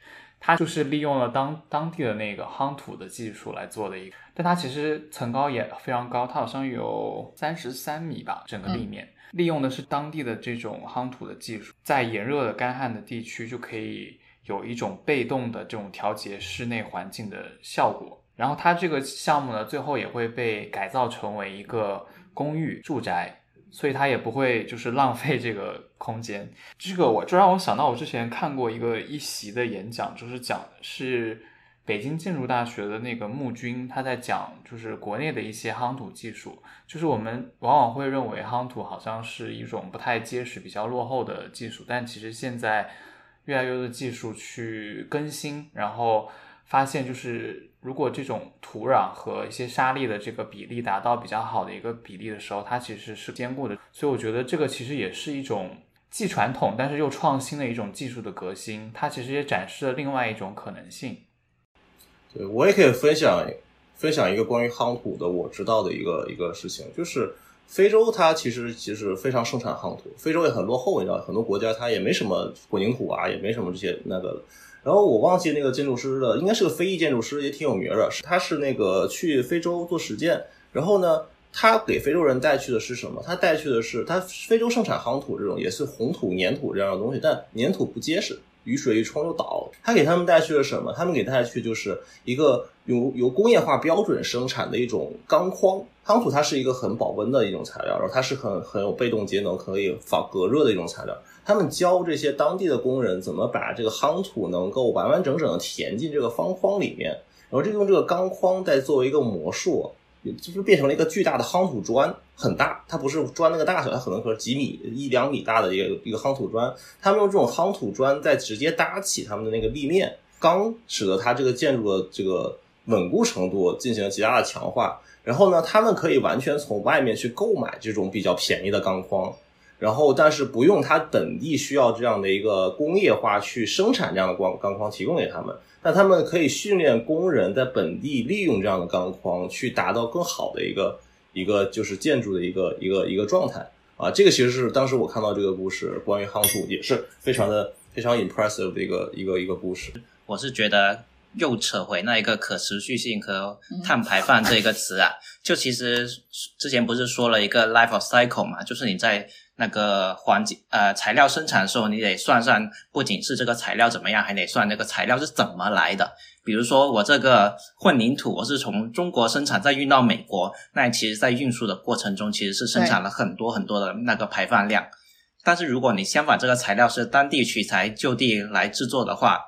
它就是利用了当当地的那个夯土的技术来做的一个，但它其实层高也非常高，它好像有三十三米吧，整个立面，利用的是当地的这种夯土的技术，在炎热的干旱的地区就可以有一种被动的这种调节室内环境的效果。然后它这个项目呢，最后也会被改造成为一个公寓住宅。所以它也不会就是浪费这个空间，这个我就让我想到我之前看过一个一席的演讲，就是讲是北京建筑大学的那个穆军，他在讲就是国内的一些夯土技术，就是我们往往会认为夯土好像是一种不太结实、比较落后的技术，但其实现在越来越多的技术去更新，然后发现就是。如果这种土壤和一些沙粒的这个比例达到比较好的一个比例的时候，它其实是坚固的。所以我觉得这个其实也是一种既传统但是又创新的一种技术的革新。它其实也展示了另外一种可能性。对我也可以分享分享一个关于夯土的我知道的一个一个事情，就是非洲它其实其实非常盛产夯土，非洲也很落后，你知道很多国家它也没什么混凝土啊，也没什么这些那个。然后我忘记那个建筑师的，应该是个非裔建筑师，也挺有名的。他是那个去非洲做实践，然后呢，他给非洲人带去的是什么？他带去的是他非洲盛产夯土这种，也是红土、粘土这样的东西，但粘土不结实，雨水一冲就倒。他给他们带去了什么？他们给带去就是一个由由工业化标准生产的一种钢框。夯土它是一个很保温的一种材料，然后它是很很有被动节能，可以防隔热的一种材料。他们教这些当地的工人怎么把这个夯土能够完完整整的填进这个方框里面，然后就用这个钢框再作为一个模术，就是变成了一个巨大的夯土砖，很大。它不是砖那个大小，它可能可是几米、一两米大的一个一个夯土砖。他们用这种夯土砖再直接搭起他们的那个立面，钢使得它这个建筑的这个稳固程度进行了极大的强化。然后呢，他们可以完全从外面去购买这种比较便宜的钢框。然后，但是不用它本地需要这样的一个工业化去生产这样的钢钢框提供给他们，那他们可以训练工人在本地利用这样的钢框去达到更好的一个一个就是建筑的一个一个一个状态啊。这个其实是当时我看到这个故事，关于夯土也是非常的非常 impressive 的一个一个一个故事。我是觉得又扯回那一个可持续性和碳排放这一个词啊，就其实之前不是说了一个 life cycle 嘛，就是你在。那个环境呃材料生产的时候，你得算算，不仅是这个材料怎么样，还得算那个材料是怎么来的。比如说我这个混凝土，我是从中国生产再运到美国，那其实在运输的过程中其实是生产了很多很多的那个排放量。但是如果你相反，这个材料是当地取材就地来制作的话，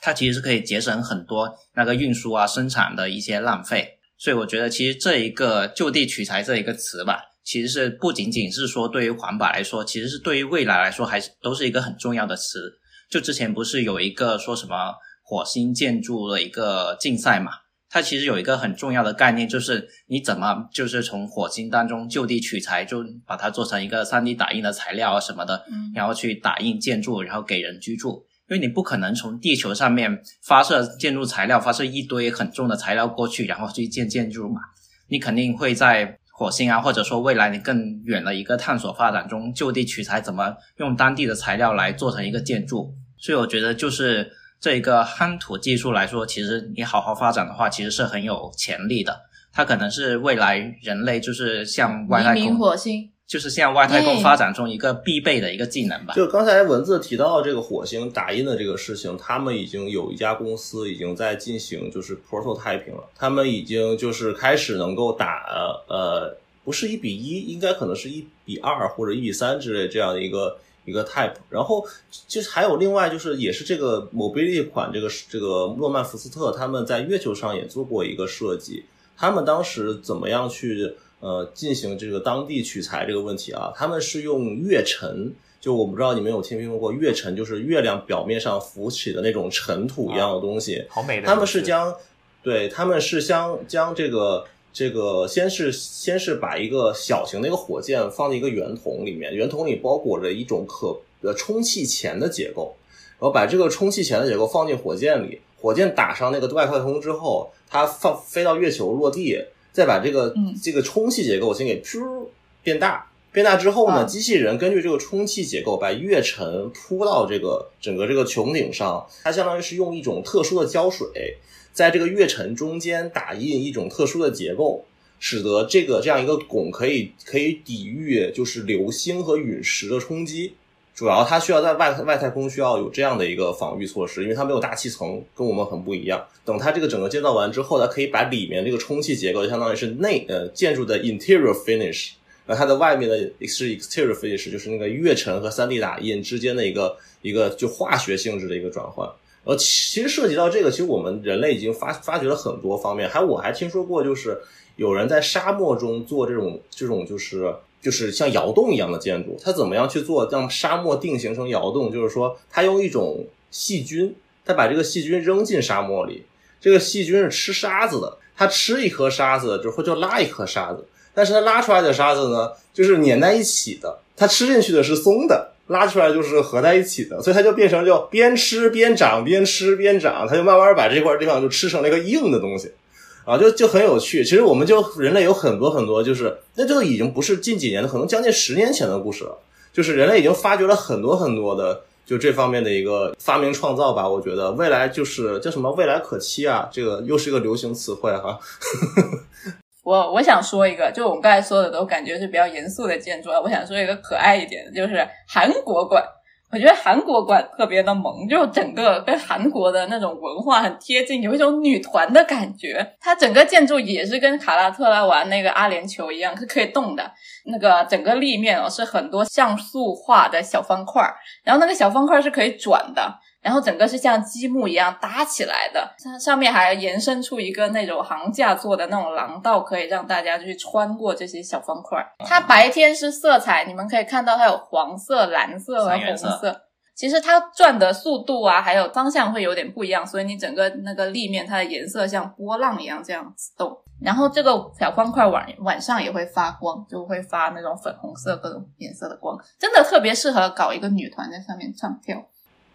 它其实是可以节省很多那个运输啊生产的一些浪费。所以我觉得其实这一个就地取材这一个词吧。其实是不仅仅是说对于环保来说，其实是对于未来来说，还是都是一个很重要的词。就之前不是有一个说什么火星建筑的一个竞赛嘛？它其实有一个很重要的概念，就是你怎么就是从火星当中就地取材，就把它做成一个 3D 打印的材料啊什么的，然后去打印建筑，然后给人居住。因为你不可能从地球上面发射建筑材料，发射一堆很重的材料过去，然后去建建筑嘛？你肯定会在。火星啊，或者说未来你更远的一个探索发展中，就地取材，怎么用当地的材料来做成一个建筑？所以我觉得，就是这一个夯土技术来说，其实你好好发展的话，其实是很有潜力的。它可能是未来人类就是像外太空火星。就是向外太空发展中一个必备的一个技能吧。就刚才文字提到这个火星打印的这个事情，他们已经有一家公司已经在进行就是 prototyping 了，他们已经就是开始能够打呃不是一比一，应该可能是一比二或者一比三之类这样的一个一个 type。然后就是还有另外就是也是这个 mobility 款这个这个诺曼福斯特他们在月球上也做过一个设计，他们当时怎么样去？呃，进行这个当地取材这个问题啊，他们是用月尘，就我不知道你们有听没听说过月尘，就是月亮表面上浮起的那种尘土一样的东西。好美的。他们是将，对他们是将将这个这个先是先是把一个小型的一个火箭放在一个圆筒里面，圆筒里包裹着一种可呃充气钳的结构，然后把这个充气钳的结构放进火箭里，火箭打上那个外太空之后，它放飞到月球落地，再把这个、嗯这个充气结构先给噗变大。变大之后呢，啊机器人根据这个充气结构把月尘铺到这个整个这个穹顶上，它相当于是用一种特殊的胶水，在这个月尘中间打印一种特殊的结构，使得这个这样一个拱可以可以抵御就是流星和陨石的冲击。主要它需要在外外太空需要有这样的一个防御措施，因为它没有大气层，跟我们很不一样。等它这个整个建造完之后，它可以把里面这个充气结构，相当于是内呃建筑的 interior finish，然后它的外面的是 exterior finish，就是那个月尘和 3D 打印之间的一个一个就化学性质的一个转换。呃其实涉及到这个，其实我们人类已经发发掘了很多方面，还我还听说过，就是有人在沙漠中做这种这种就是就是像窑洞一样的建筑，它怎么样去做让沙漠定型成窑洞？就是说，它用一种细菌，它把这个细菌扔进沙漠里，这个细菌是吃沙子的，它吃一颗沙子就会就拉一颗沙子，但是它拉出来的沙子呢，就是粘在一起的，它吃进去的是松的。拉出来就是合在一起的，所以它就变成就边吃边长，边吃边长，它就慢慢把这块地方就吃成了一个硬的东西。啊，就就很有趣。其实我们就人类有很多很多，就是那这个已经不是近几年的，可能将近十年前的故事了。就是人类已经发掘了很多很多的，就这方面的一个发明创造吧。我觉得未来就是叫什么未来可期啊，这个又是一个流行词汇哈。我我想说一个，就我们刚才说的都感觉是比较严肃的建筑啊。我想说一个可爱一点的，就是韩国馆。我觉得韩国馆特别的萌，就整个跟韩国的那种文化很贴近，有一种女团的感觉。它整个建筑也是跟卡拉特拉玩那个阿联酋一样，是可以动的。那个整个立面哦是很多像素化的小方块，然后那个小方块是可以转的。然后整个是像积木一样搭起来的，它上面还延伸出一个那种行架做的那种廊道，可以让大家去穿过这些小方块。它白天是色彩，你们可以看到它有黄色、蓝色和红色色。其实它转的速度啊，还有方向会有点不一样，所以你整个那个立面它的颜色像波浪一样这样子动。然后这个小方块晚晚上也会发光，就会发那种粉红色各种颜色的光，真的特别适合搞一个女团在上面唱跳。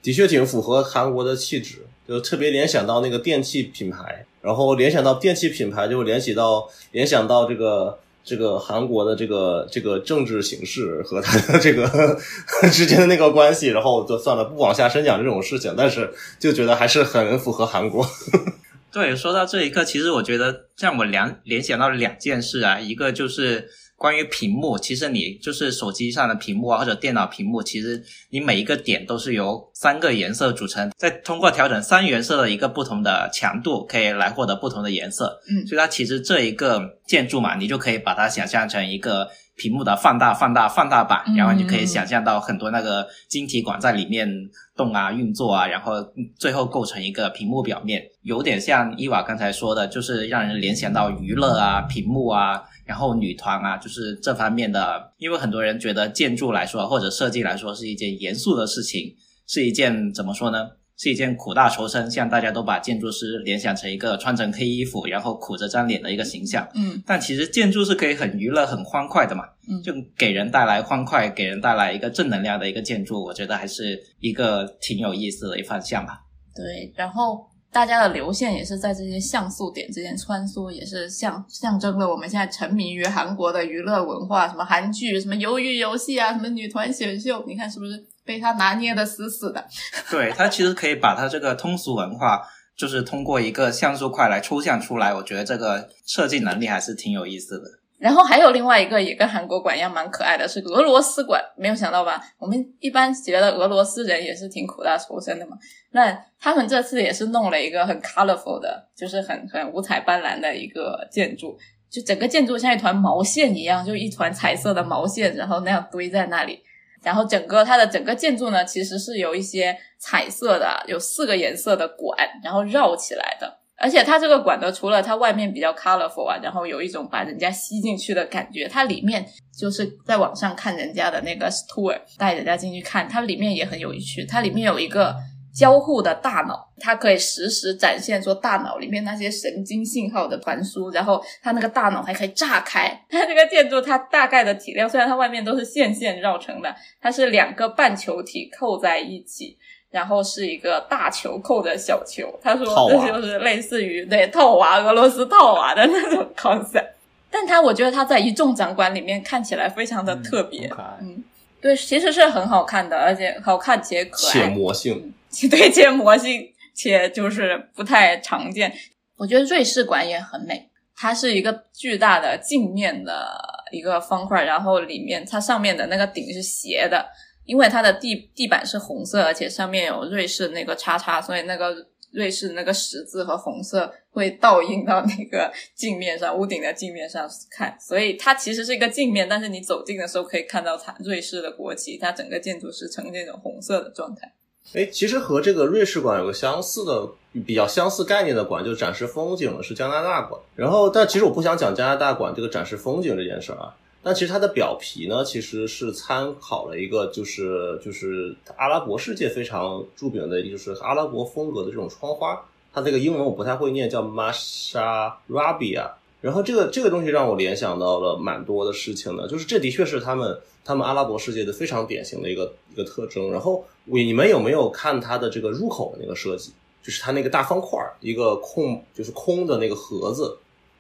的确挺符合韩国的气质，就特别联想到那个电器品牌，然后联想到电器品牌，就联系到联想到这个这个韩国的这个这个政治形势和他的这个 之间的那个关系，然后就算了，不往下深讲这种事情，但是就觉得还是很符合韩国。对，说到这一刻，其实我觉得让我联联想到两件事啊，一个就是关于屏幕，其实你就是手机上的屏幕啊，或者电脑屏幕，其实你每一个点都是由三个颜色组成，再通过调整三原色的一个不同的强度，可以来获得不同的颜色。嗯所以它其实这一个建筑嘛，你就可以把它想象成一个屏幕的放大、放大、放大版，嗯然后你就可以想象到很多那个晶体管在里面动啊、运作啊，然后最后构成一个屏幕表面，有点像伊娃刚才说的，就是让人联想到娱乐啊、屏幕啊，然后女团啊，就是这方面的。因为很多人觉得建筑来说或者设计来说是一件严肃的事情，是一件怎么说呢？是一件苦大仇深，像大家都把建筑师联想成一个穿成黑衣服，然后苦着张脸的一个形象。嗯但其实建筑是可以很娱乐、很欢快的嘛，嗯就给人带来欢快，给人带来一个正能量的一个建筑，我觉得还是一个挺有意思的一方向吧。对，然后大家的流线也是在这些像素点之间穿梭，也是象象征了我们现在沉迷于韩国的娱乐文化，什么韩剧、什么鱿鱼游戏啊，什么女团选秀，你看是不是被他拿捏的死死的？对，他其实可以把他这个通俗文化，就是通过一个像素块来抽象出来，我觉得这个设计能力还是挺有意思的。然后还有另外一个也跟韩国馆一样蛮可爱的，是俄罗斯馆。没有想到吧？我们一般觉得俄罗斯人也是挺苦大仇深的嘛。那他们这次也是弄了一个很 colorful 的，就是很很五彩斑斓的一个建筑，就整个建筑像一团毛线一样，就一团彩色的毛线，然后那样堆在那里。然后整个它的整个建筑呢，其实是有一些彩色的，有四个颜色的管，然后绕起来的。而且它这个管呢，除了它外面比较 colorful 啊，然后有一种把人家吸进去的感觉，它里面就是在网上看人家的那个 tour，带人家进去看，它里面也很有趣。它里面有一个交互的大脑，它可以实时展现说大脑里面那些神经信号的传输，然后它那个大脑还可以炸开。它这个建筑它大概的体量，虽然它外面都是线线绕成的，它是两个半球体扣在一起，然后是一个大球扣的小球。他说这就是类似于对套娃俄罗斯套娃的那种 concept。但它我觉得它在一众展馆里面看起来非常的特别，嗯，对，其实是很好看的，而且好看且可爱，且魔性。对，接魔性，且就是不太常见。我觉得瑞士馆也很美，它是一个巨大的镜面的一个方块，然后里面它上面的那个顶是斜的，因为它的地地板是红色，而且上面有瑞士那个叉叉，所以那个瑞士那个十字和红色会倒映到那个镜面上，屋顶的镜面上看，所以它其实是一个镜面，但是你走近的时候可以看到它瑞士的国旗，它整个建筑是呈这种红色的状态。哎，其实和这个瑞士馆有个相似的、比较相似概念的馆，就是展示风景的是加拿大馆。然后，但其实我不想讲加拿大馆这个展示风景这件事儿啊。但其实它的表皮呢，其实是参考了一个，就是就是阿拉伯世界非常著名的，就是阿拉伯风格的这种窗花。它这个英文我不太会念，叫 Masharabia。然后这个这个东西让我联想到了蛮多的事情的，就是这的确是他们他们阿拉伯世界的非常典型的一个一个特征。然后你们有没有看它的这个入口的那个设计？就是它那个大方块，一个空就是空的那个盒子，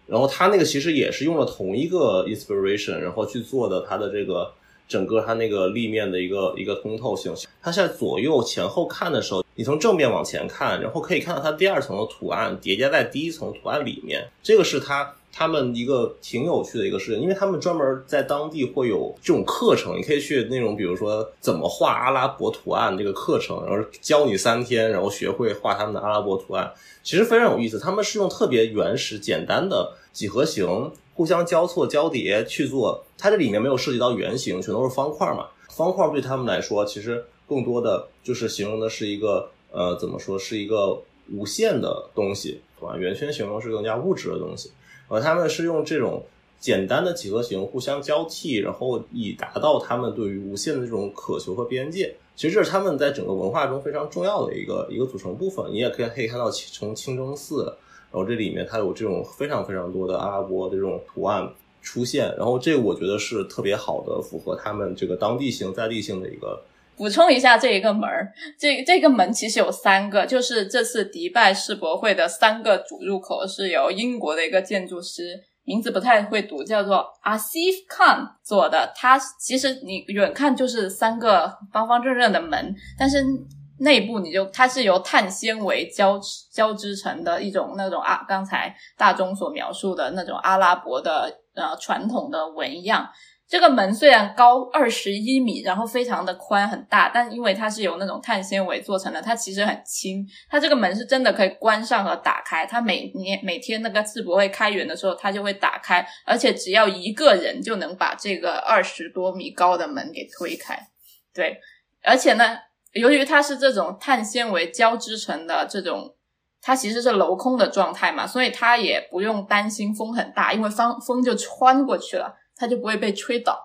然后它那个其实也是用了同一个 inspiration，然后去做的它的这个整个它那个立面的一个一个通透性。它现在左右前后看的时候，你从正面往前看，然后可以看到它第二层的图案叠加在第一层图案里面，这个是它。他们一个挺有趣的一个事情，因为他们专门在当地会有这种课程，你可以去那种，比如说怎么画阿拉伯图案这个课程，然后教你三天，然后学会画他们的阿拉伯图案，其实非常有意思。他们是用特别原始、简单的几何形互相交错交叠去做，它这里面没有涉及到圆形，全都是方块嘛。方块对他们来说，其实更多的就是形容的是一个呃，怎么说，是一个无限的东西，对吧？圆圈形容是更加物质的东西。呃，他们是用这种简单的几何形互相交替，然后以达到他们对于无限的这种渴求和边界。其实这是他们在整个文化中非常重要的一个一个组成部分。你也可以可以看到从清真寺，然后这里面它有这种非常非常多的阿拉伯的这种图案出现。然后这我觉得是特别好的，符合他们这个当地性在地性的一个。补充一下，这一个门儿，这这个门其实有三个，就是这次迪拜世博会的三个主入口是由英国的一个建筑师，名字不太会读，叫做 Asif Khan 做的。它其实你远看就是三个方方正正的门，但是内部你就它是由碳纤维交织交织成的一种那种啊，刚才大钟所描述的那种阿拉伯的呃传统的纹样。这个门虽然高二十一米，然后非常的宽很大，但因为它是由那种碳纤维做成的，它其实很轻。它这个门是真的可以关上和打开。它每年每天那个世博会开园的时候，它就会打开，而且只要一个人就能把这个二十多米高的门给推开。对，而且呢，由于它是这种碳纤维交织成的这种，它其实是镂空的状态嘛，所以它也不用担心风很大，因为风风就穿过去了。它就不会被吹倒，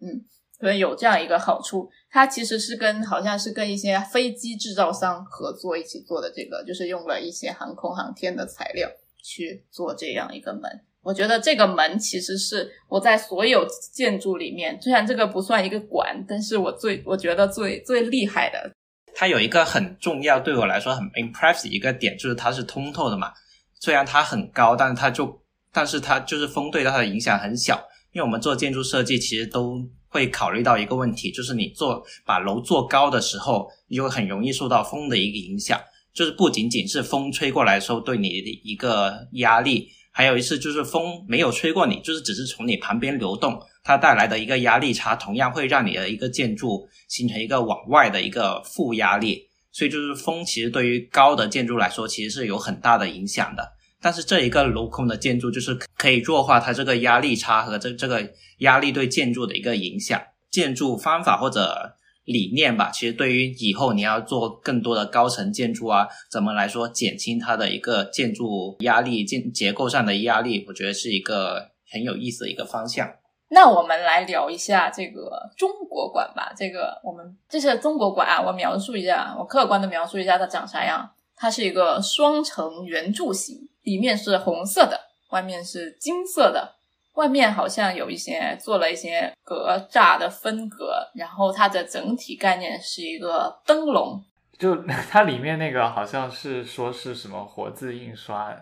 嗯，所以有这样一个好处。它其实是跟好像是跟一些飞机制造商合作一起做的，这个就是用了一些航空航天的材料去做这样一个门。我觉得这个门其实是我在所有建筑里面，虽然这个不算一个馆，但是我最我觉得最最厉害的。它有一个很重要，对我来说很 impressive 一个点，就是它是通透的嘛。虽然它很高，但是它就但是它就是风对它的影响很小。因为我们做建筑设计，其实都会考虑到一个问题，就是你做把楼做高的时候，你就很容易受到风的一个影响。就是不仅仅是风吹过来的时候对你的一个压力，还有一次就是风没有吹过你，就是只是从你旁边流动，它带来的一个压力差，同样会让你的一个建筑形成一个往外的一个负压力。所以就是风其实对于高的建筑来说，其实是有很大的影响的。但是这一个镂空的建筑就是可以弱化它这个压力差和这这个压力对建筑的一个影响。建筑方法或者理念吧，其实对于以后你要做更多的高层建筑啊，怎么来说减轻它的一个建筑压力、建结构上的压力，我觉得是一个很有意思的一个方向。那我们来聊一下这个中国馆吧。这个我们这是中国馆啊，我描述一下，我客观的描述一下它长啥样。它是一个双层圆柱形，里面是红色的，外面是金色的。外面好像有一些做了一些格栅的分隔，然后它的整体概念是一个灯笼。就 它里面那个好像是说是什么活字印刷。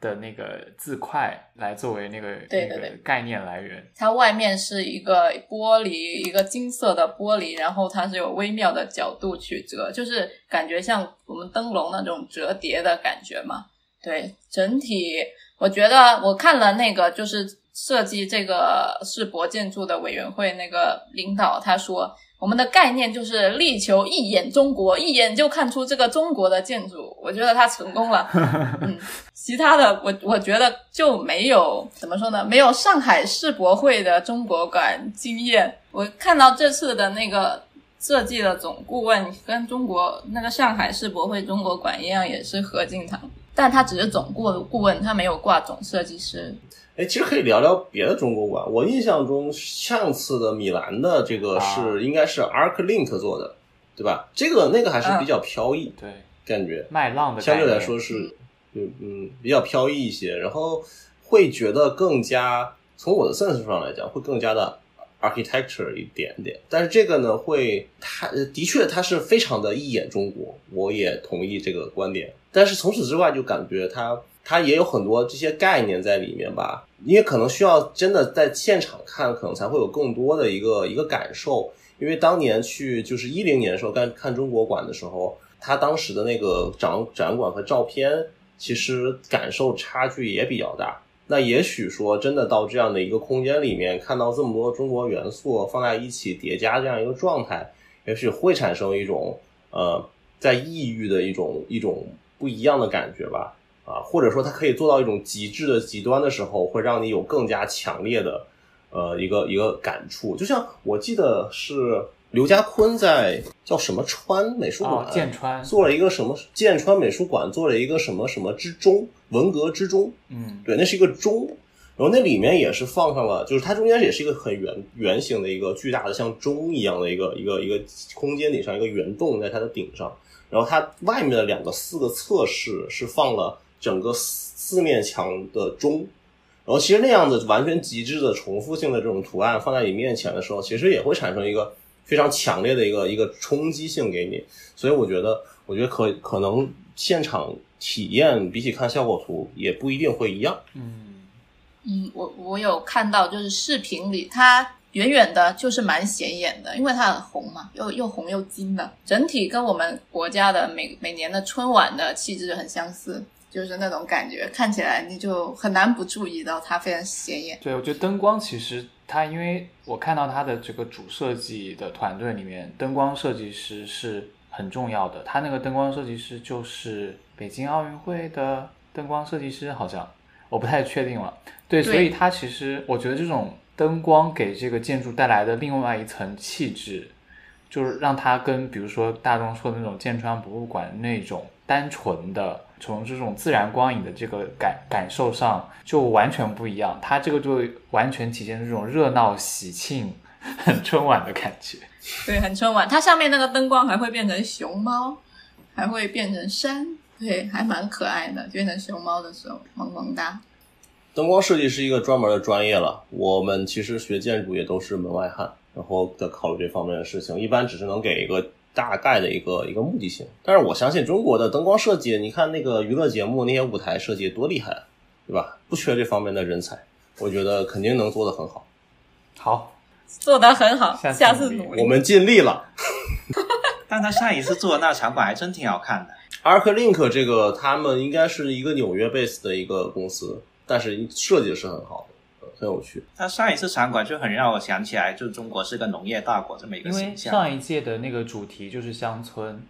的那个字块来作为那个对对对概念来源，它外面是一个玻璃，一个金色的玻璃，然后它是有微妙的角度去折，就是感觉像我们灯笼那种折叠的感觉嘛。对，整体我觉得我看了那个就是设计这个世博建筑的委员会那个领导他说。我们的概念就是力求一眼中国，一眼就看出这个中国的建筑。我觉得他成功了。嗯，其他的我我觉得就没有怎么说呢？没有上海世博会的中国馆惊艳。我看到这次的那个设计的总顾问跟中国那个上海世博会中国馆一样，也是何敬堂，但他只是总顾顾问，他没有挂总设计师。哎，其实可以聊聊别的中国馆。我印象中上次的米兰的这个是应该是 ArcLink 做的，对吧？这个那个还是比较飘逸，对，感觉麦浪的相对来说是，嗯嗯，比较飘逸一些，然后会觉得更加从我的 sense 上来讲，会更加的 architecture 一点点。但是这个呢，会它的确它是非常的一眼中国，我也同意这个观点。但是从此之外，就感觉它。它也有很多这些概念在里面吧，因为可能需要真的在现场看，可能才会有更多的一个一个感受。因为当年去就是一零年的时候看看中国馆的时候，它当时的那个展展馆和照片，其实感受差距也比较大。那也许说真的到这样的一个空间里面，看到这么多中国元素放在一起叠加这样一个状态，也许会产生一种呃在异域的一种一种不一样的感觉吧。啊，或者说它可以做到一种极致的极端的时候，会让你有更加强烈的，呃，一个一个感触。就像我记得是刘家坤在叫什么川美术馆，剑川做了一个什么剑川美术馆做了一个什么什么之中文革之中，嗯，对，那是一个钟，然后那里面也是放上了，就是它中间也是一个很圆圆形的一个巨大的像钟一样的一个一个一个空间顶上一个圆洞在它的顶上，然后它外面的两个四个侧室是放了。整个四四面墙的钟，然后其实那样子完全极致的重复性的这种图案放在你面前的时候，其实也会产生一个非常强烈的一个一个冲击性给你。所以我觉得，我觉得可可能现场体验比起看效果图也不一定会一样。嗯嗯，我我有看到，就是视频里它远远的就是蛮显眼的，因为它很红嘛，又又红又金的，整体跟我们国家的每每年的春晚的气质很相似。就是那种感觉，看起来你就很难不注意到它非常显眼。对，我觉得灯光其实它，因为我看到它的这个主设计的团队里面，灯光设计师是很重要的。他那个灯光设计师就是北京奥运会的灯光设计师，好像我不太确定了。对，所以它其实我觉得这种灯光给这个建筑带来的另外一层气质，就是让它跟比如说大众说的那种剑川博物馆那种单纯的。从这种自然光影的这个感感受上就完全不一样，它这个就完全体现这种热闹喜庆、很春晚的感觉。对，很春晚。它上面那个灯光还会变成熊猫，还会变成山，对，还蛮可爱的。变成熊猫的时候，萌萌哒。灯光设计是一个专门的专业了，我们其实学建筑也都是门外汉，然后在考虑这方面的事情，一般只是能给一个。大概的一个一个目的性，但是我相信中国的灯光设计，你看那个娱乐节目那些舞台设计多厉害，对吧？不缺这方面的人才，我觉得肯定能做得很好。好，做得很好，下次努力，我们尽力了。但他上一次做的那场馆还真挺好看的。ArcLink 这个他们应该是一个纽约 base 的一个公司，但是设计是很好的。很有趣。他上一次场馆就很让我想起来，就中国是个农业大国这么一个形象。上一届的那个主题就是乡村，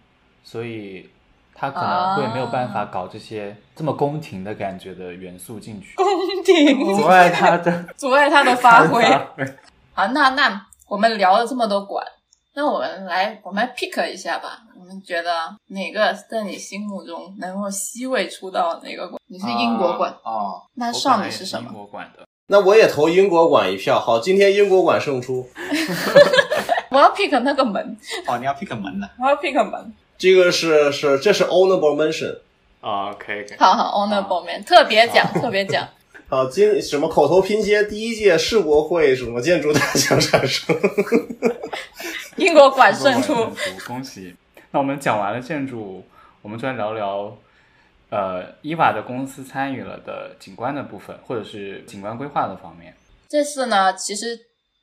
所以他可能会没有办法搞这些这么宫廷的感觉的元素进去。宫廷阻碍他的，阻碍他 的发挥。好，那那我们聊了这么多馆，那我们来我们来 pick 一下吧。我们觉得哪个在你心目中能够 C 位出道哪个馆？你是英国馆哦，那少女是什么？英国馆的。那我也投英国馆一票。好，今天英国馆胜出。我要 pick 那个门，哦，你要 pick 门了。我要 pick 门。这个是是这是 honorable mention。啊可以可以。好好 honorable mention，特别奖，特别奖。好，今什么口头拼接第一届世博会什么建筑大奖产生。英国馆胜出，恭喜！那我们讲完了建筑，我们就来聊聊，呃，伊娃的公司参与了的景观的部分，或者是景观规划的方面。这次呢，其实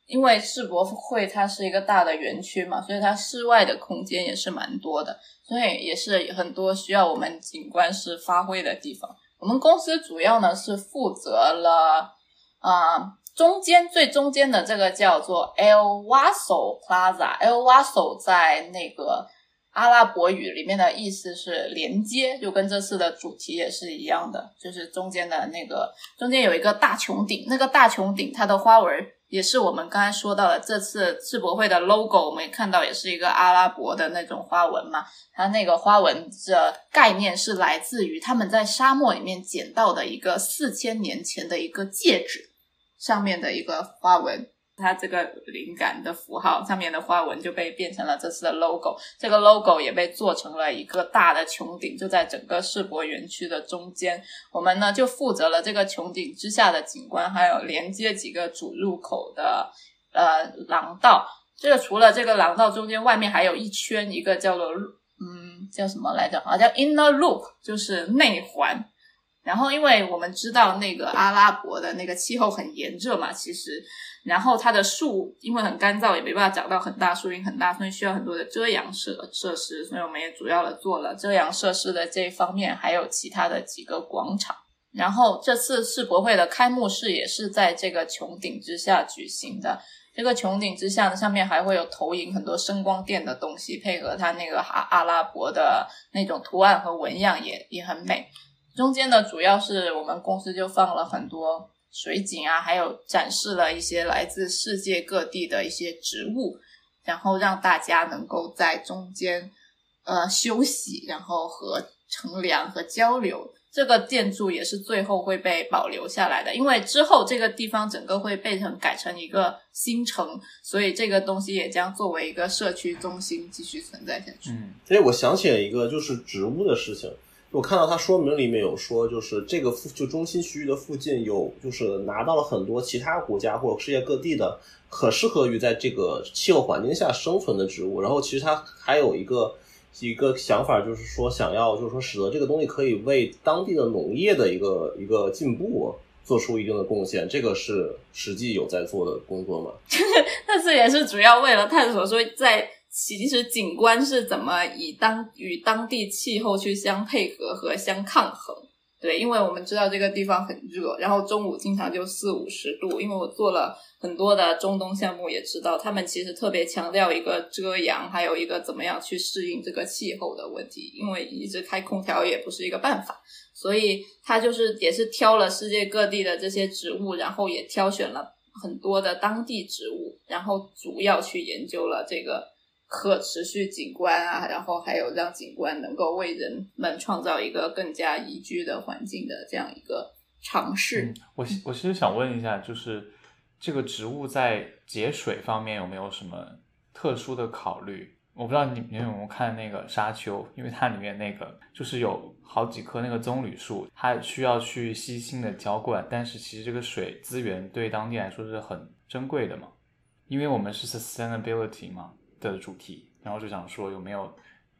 因为世博会它是一个大的园区嘛，所以它室外的空间也是蛮多的，所以也是很多需要我们景观师发挥的地方。我们公司主要呢是负责了啊。中间最中间的这个叫做 El Waso Plaza，El Waso 在那个阿拉伯语里面的意思是连接，就跟这次的主题也是一样的，就是中间的那个中间有一个大穹顶，那个大穹顶它的花纹也是我们刚才说到的这次世博会的 logo，我们也看到也是一个阿拉伯的那种花纹嘛，它那个花纹的概念是来自于他们在沙漠里面捡到的一个四千年前的一个戒指。上面的一个花纹，它这个灵感的符号上面的花纹就被变成了这次的 logo。这个 logo 也被做成了一个大的穹顶，就在整个世博园区的中间。我们呢就负责了这个穹顶之下的景观，还有连接几个主入口的呃廊道。这个除了这个廊道中间外面还有一圈，一个叫做嗯叫什么来着？啊叫 inner loop，就是内环。然后，因为我们知道那个阿拉伯的那个气候很炎热嘛，其实，然后它的树因为很干燥，也没办法长到很大，树荫很大，所以需要很多的遮阳设设施。所以我们也主要的做了遮阳设施的这一方面，还有其他的几个广场。然后这次世博会的开幕式也是在这个穹顶之下举行的。这个穹顶之下，上面还会有投影很多声光电的东西，配合它那个阿阿拉伯的那种图案和纹样，也也很美。中间呢，主要是我们公司就放了很多水景啊，还有展示了一些来自世界各地的一些植物，然后让大家能够在中间呃休息，然后和乘凉和交流。这个建筑也是最后会被保留下来的，因为之后这个地方整个会被成改成一个新城，所以这个东西也将作为一个社区中心继续存在下去。嗯，所以我想起了一个就是植物的事情。我看到它说明里面有说，就是这个附就中心区域的附近有，就是拿到了很多其他国家或者世界各地的可适合于在这个气候环境下生存的植物。然后其实它还有一个一个想法，就是说想要就是说使得这个东西可以为当地的农业的一个一个进步做出一定的贡献。这个是实际有在做的工作吗？但是也是主要为了探索说在。其实景观是怎么以当与当地气候去相配合和相抗衡？对，因为我们知道这个地方很热，然后中午经常就四五十度。因为我做了很多的中东项目，也知道他们其实特别强调一个遮阳，还有一个怎么样去适应这个气候的问题。因为一直开空调也不是一个办法，所以他就是也是挑了世界各地的这些植物，然后也挑选了很多的当地植物，然后主要去研究了这个。可持续景观啊，然后还有让景观能够为人们创造一个更加宜居的环境的这样一个尝试。我我其实想问一下，就是这个植物在节水方面有没有什么特殊的考虑？我不知道你你有没有看那个沙丘，因为它里面那个就是有好几棵那个棕榈树，它需要去悉心的浇灌，但是其实这个水资源对当地来说是很珍贵的嘛，因为我们是 sustainability 嘛。的主题，然后就想说有没有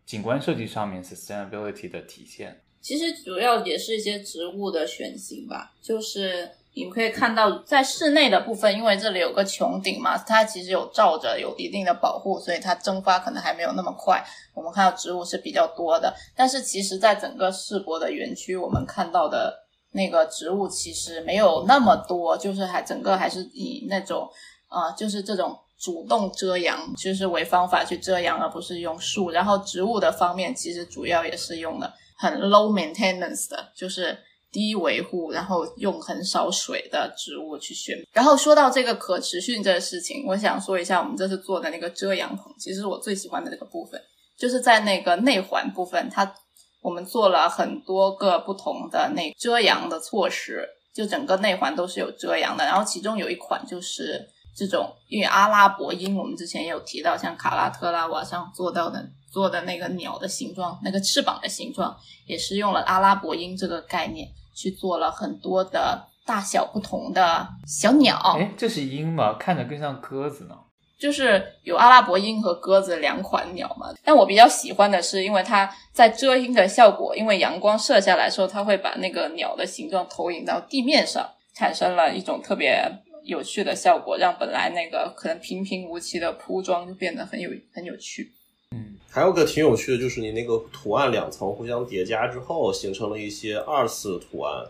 景观设计上面 sustainability 的体现？其实主要也是一些植物的选型吧，就是你们可以看到在室内的部分，因为这里有个穹顶嘛，它其实有罩着，有一定的保护，所以它蒸发可能还没有那么快。我们看到植物是比较多的，但是其实在整个世博的园区，我们看到的那个植物其实没有那么多，就是还整个还是以那种啊，就是这种。主动遮阳就是为方法去遮阳，而不是用树。然后植物的方面，其实主要也是用的很 low maintenance 的，就是低维护，然后用很少水的植物去选。然后说到这个可持续这个事情，我想说一下我们这次做的那个遮阳棚，其实是我最喜欢的这个部分，就是在那个内环部分，它我们做了很多个不同的那遮阳的措施。就整个内环都是有遮阳的。然后其中有一款就是这种，因为阿拉伯鹰，我们之前也有提到，像卡拉特拉瓦上做到的做的那个鸟的形状，那个翅膀的形状，也是用了阿拉伯鹰这个概念去做了很多的大小不同的小鸟。哎，这是鹰吗？看着更像鸽子呢。就是有阿拉伯鹰和鸽子两款鸟嘛，但我比较喜欢的是，因为它在遮阴的效果，因为阳光射下来时候，它会把那个鸟的形状投影到地面上，产生了一种特别有趣的效果，让本来那个可能平平无奇的铺装就变得很有很有趣。嗯，还有个挺有趣的，就是你那个图案两层互相叠加之后，形成了一些二次图案，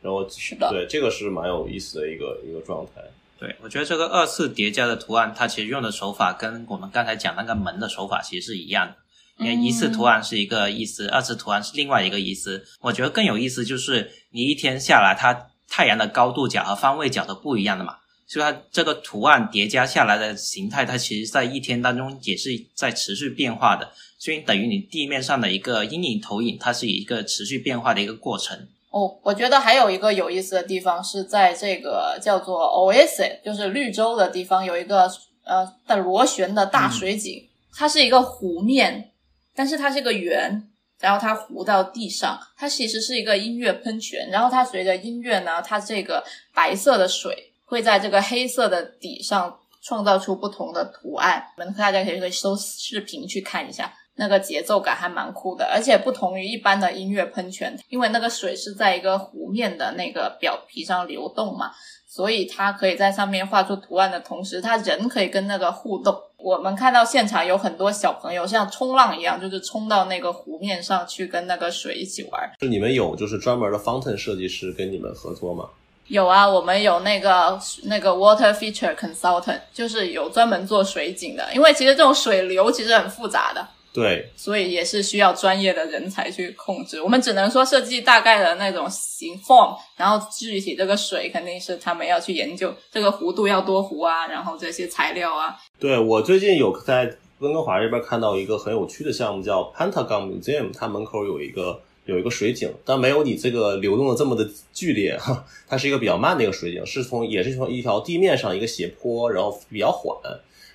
然后是的，对，这个是蛮有意思的一个一个状态。对，我觉得这个二次叠加的图案，它其实用的手法跟我们刚才讲那个门的手法其实是一样的。因为一次图案是一个意思，二次图案是另外一个意思。我觉得更有意思就是你一天下来，它太阳的高度角和方位角都不一样的嘛，所以它这个图案叠加下来的形态，它其实在一天当中也是在持续变化的。所以等于你地面上的一个阴影投影，它是一个持续变化的一个过程。哦，我觉得还有一个有意思的地方是在这个叫做 Oasis，就是绿洲的地方，有一个呃的螺旋的大水井，它是一个湖面，但是它是个圆，然后它糊到地上，它其实是一个音乐喷泉，然后它随着音乐呢，它这个白色的水会在这个黑色的底上创造出不同的图案，我们大家可以可以搜视频去看一下。那个节奏感还蛮酷的，而且不同于一般的音乐喷泉，因为那个水是在一个湖面的那个表皮上流动嘛，所以它可以在上面画出图案的同时，它人可以跟那个互动。我们看到现场有很多小朋友像冲浪一样，就是冲到那个湖面上去跟那个水一起玩。是你们有就是专门的 fountain 设计师跟你们合作吗？有啊，我们有那个那个 water feature consultant，就是有专门做水景的，因为其实这种水流其实很复杂的。对，所以也是需要专业的人才去控制。我们只能说设计大概的那种形 form，然后具体这个水肯定是他们要去研究，这个弧度要多弧啊，然后这些材料啊。对我最近有在温哥华这边看到一个很有趣的项目，叫 Pentagon Museum，它门口有一个有一个水井，但没有你这个流动的这么的剧烈，哈，它是一个比较慢的一个水井，是从也是从一条地面上一个斜坡，然后比较缓，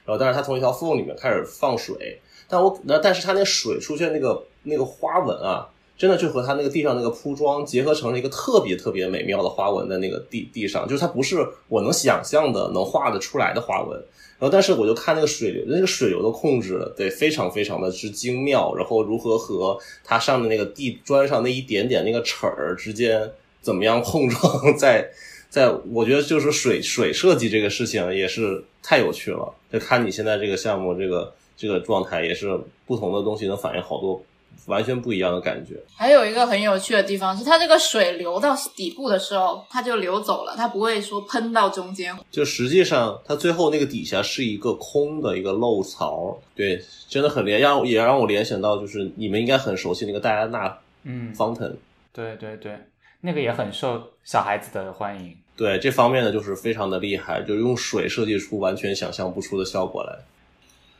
然后但是它从一条缝里面开始放水。但我那但是它那水出现那个那个花纹啊，真的就和它那个地上那个铺装结合成了一个特别特别美妙的花纹在那个地地上，就是它不是我能想象的能画得出来的花纹。然后但是我就看那个水流，那个水流的控制对非常非常的之精妙，然后如何和它上的那个地砖上那一点点那个齿儿之间怎么样碰撞，在在我觉得就是水水设计这个事情也是太有趣了。就看你现在这个项目这个。这个状态也是不同的东西能反映好多完全不一样的感觉。还有一个很有趣的地方是，它这个水流到底部的时候，它就流走了，它不会说喷到中间。就实际上，它最后那个底下是一个空的一个漏槽。对，真的很联，让也让我联想到，就是你们应该很熟悉那个戴安娜嗯，fountain。对对对，那个也很受小孩子的欢迎。对这方面呢，就是非常的厉害，就用水设计出完全想象不出的效果来。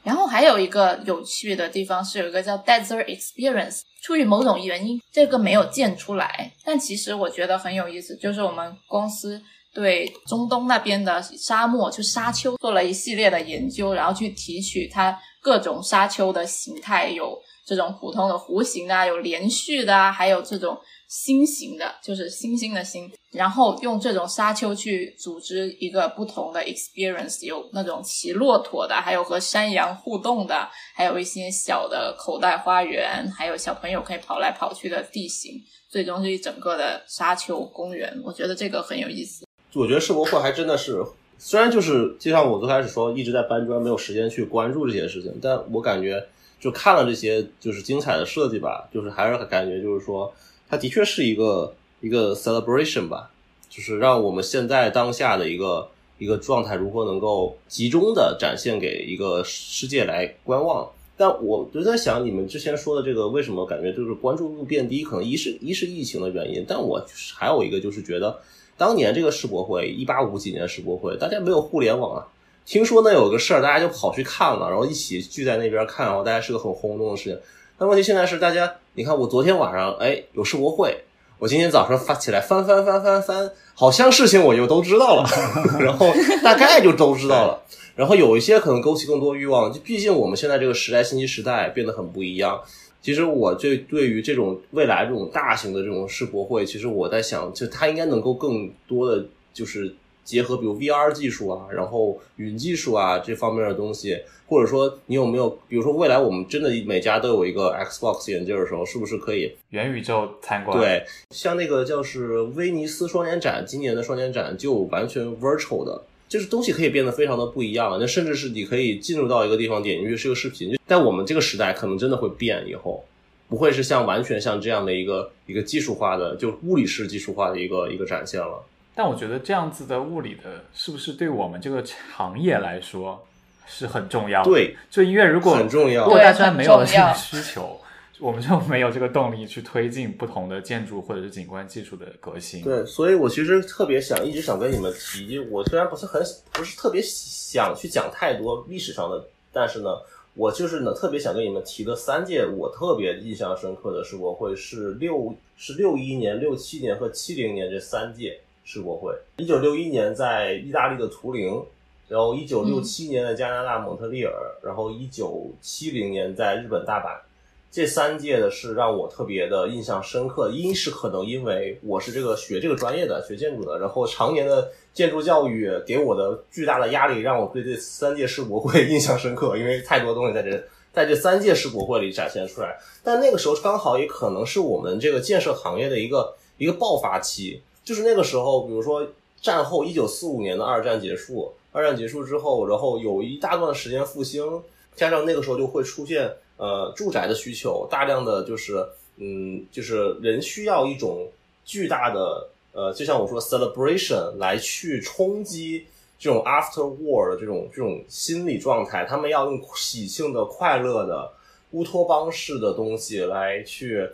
然后还有一个有趣的地方是，有一个叫 Desert Experience。出于某种原因，这个没有建出来，但其实我觉得很有意思。就是我们公司对中东那边的沙漠，就沙丘做了一系列的研究，然后去提取它各种沙丘的形态，有这种普通的弧形啊，有连续的啊，还有这种。星形的，就是星星的星，然后用这种沙丘去组织一个不同的 experience，有那种骑骆驼的，还有和山羊互动的，还有一些小的口袋花园，还有小朋友可以跑来跑去的地形，最终是一整个的沙丘公园。我觉得这个很有意思。我觉得世博会还真的是，虽然就是就像我最开始说，一直在搬砖，没有时间去关注这些事情，但我感觉就看了这些就是精彩的设计吧，就是还是感觉就是说。它的确是一个一个 celebration 吧，就是让我们现在当下的一个一个状态如何能够集中的展现给一个世界来观望。但我就在想，你们之前说的这个为什么感觉就是关注度变低？可能一是一是疫情的原因，但我还有一个就是觉得，当年这个世博会一八五几年世博会，大家没有互联网啊，听说那有个事儿，大家就跑去看了，然后一起聚在那边看，然后大家是个很轰动的事情。但问题现在是，大家你看，我昨天晚上哎有世博会，我今天早上发起来翻翻翻翻翻，好像事情我就都知道了，然后大概就都知道了。然后有一些可能勾起更多欲望，就毕竟我们现在这个时代，信息时代变得很不一样。其实我对对于这种未来这种大型的这种世博会，其实我在想，就它应该能够更多的就是结合，比如 VR 技术啊，然后云技术啊这方面的东西，或者说你有没有，比如说未来我们真的每家都有一个 Xbox 眼镜的时候，是不是可以元宇宙参观？对，像那个叫是威尼斯双年展，今年的双年展就完全 virtual 的。就是东西可以变得非常的不一样，那甚至是你可以进入到一个地方点进去是个视频，在我们这个时代可能真的会变，以后不会是像完全像这样的一个一个技术化的就物理式技术化的一个一个展现了。但我觉得这样子的物理的，是不是对我们这个行业来说是很重要？对，就因为如果很重要，如果大家没有这个需求。我们就没有这个动力去推进不同的建筑或者是景观技术的革新。对，所以我其实特别想一直想跟你们提，我虽然不是很不是特别想去讲太多历史上的，但是呢，我就是呢特别想跟你们提的三届我特别印象深刻的世博会是六是六一年、六七年和七零年这三届世博会。一九六一年在意大利的图灵，然后一九六七年的加拿大蒙特利尔，然后一九七零年在日本大阪。这三届的是让我特别的印象深刻，一是可能因为我是这个学这个专业的，学建筑的，然后常年的建筑教育给我的巨大的压力，让我对这三届世博会印象深刻，因为太多东西在这在这三届世博会里展现出来。但那个时候刚好也可能是我们这个建设行业的一个一个爆发期，就是那个时候，比如说战后一九四五年的二战结束，二战结束之后，然后有一大段时间复兴，加上那个时候就会出现。呃，住宅的需求大量的就是，嗯，就是人需要一种巨大的，呃，就像我说，celebration 来去冲击这种 after war 的这种这种心理状态。他们要用喜庆的、快乐的、乌托邦式的东西来去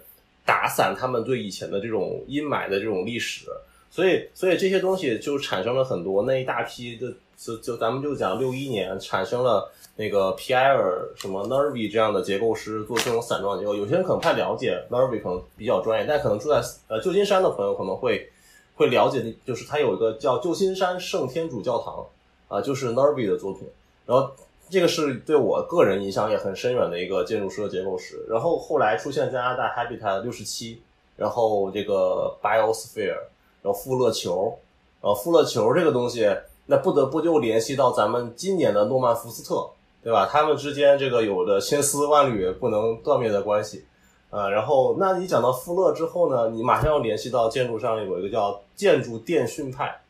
打散他们对以前的这种阴霾的这种历史。所以，所以这些东西就产生了很多那一大批的，就就咱们就讲六一年产生了。那个皮埃尔什么 Nervi 这样的结构师做这种散装结构，有些人可能不太了解 Nervi 可能比较专业，但可能住在呃旧金山的朋友可能会会了解，就是他有一个叫旧金山圣天主教堂啊，就是 Nervi 的作品。然后这个是对我个人影响也很深远的一个建筑师的结构史。然后后来出现加拿大 Habitat 六十七，然后这个 Biosphere，然后富勒球，呃富勒球这个东西，那不得不就联系到咱们今年的诺曼福斯特。对吧？他们之间这个有着千丝万缕不能断灭的关系，啊，然后那你讲到富勒之后呢，你马上要联系到建筑上有一个叫建筑电讯派，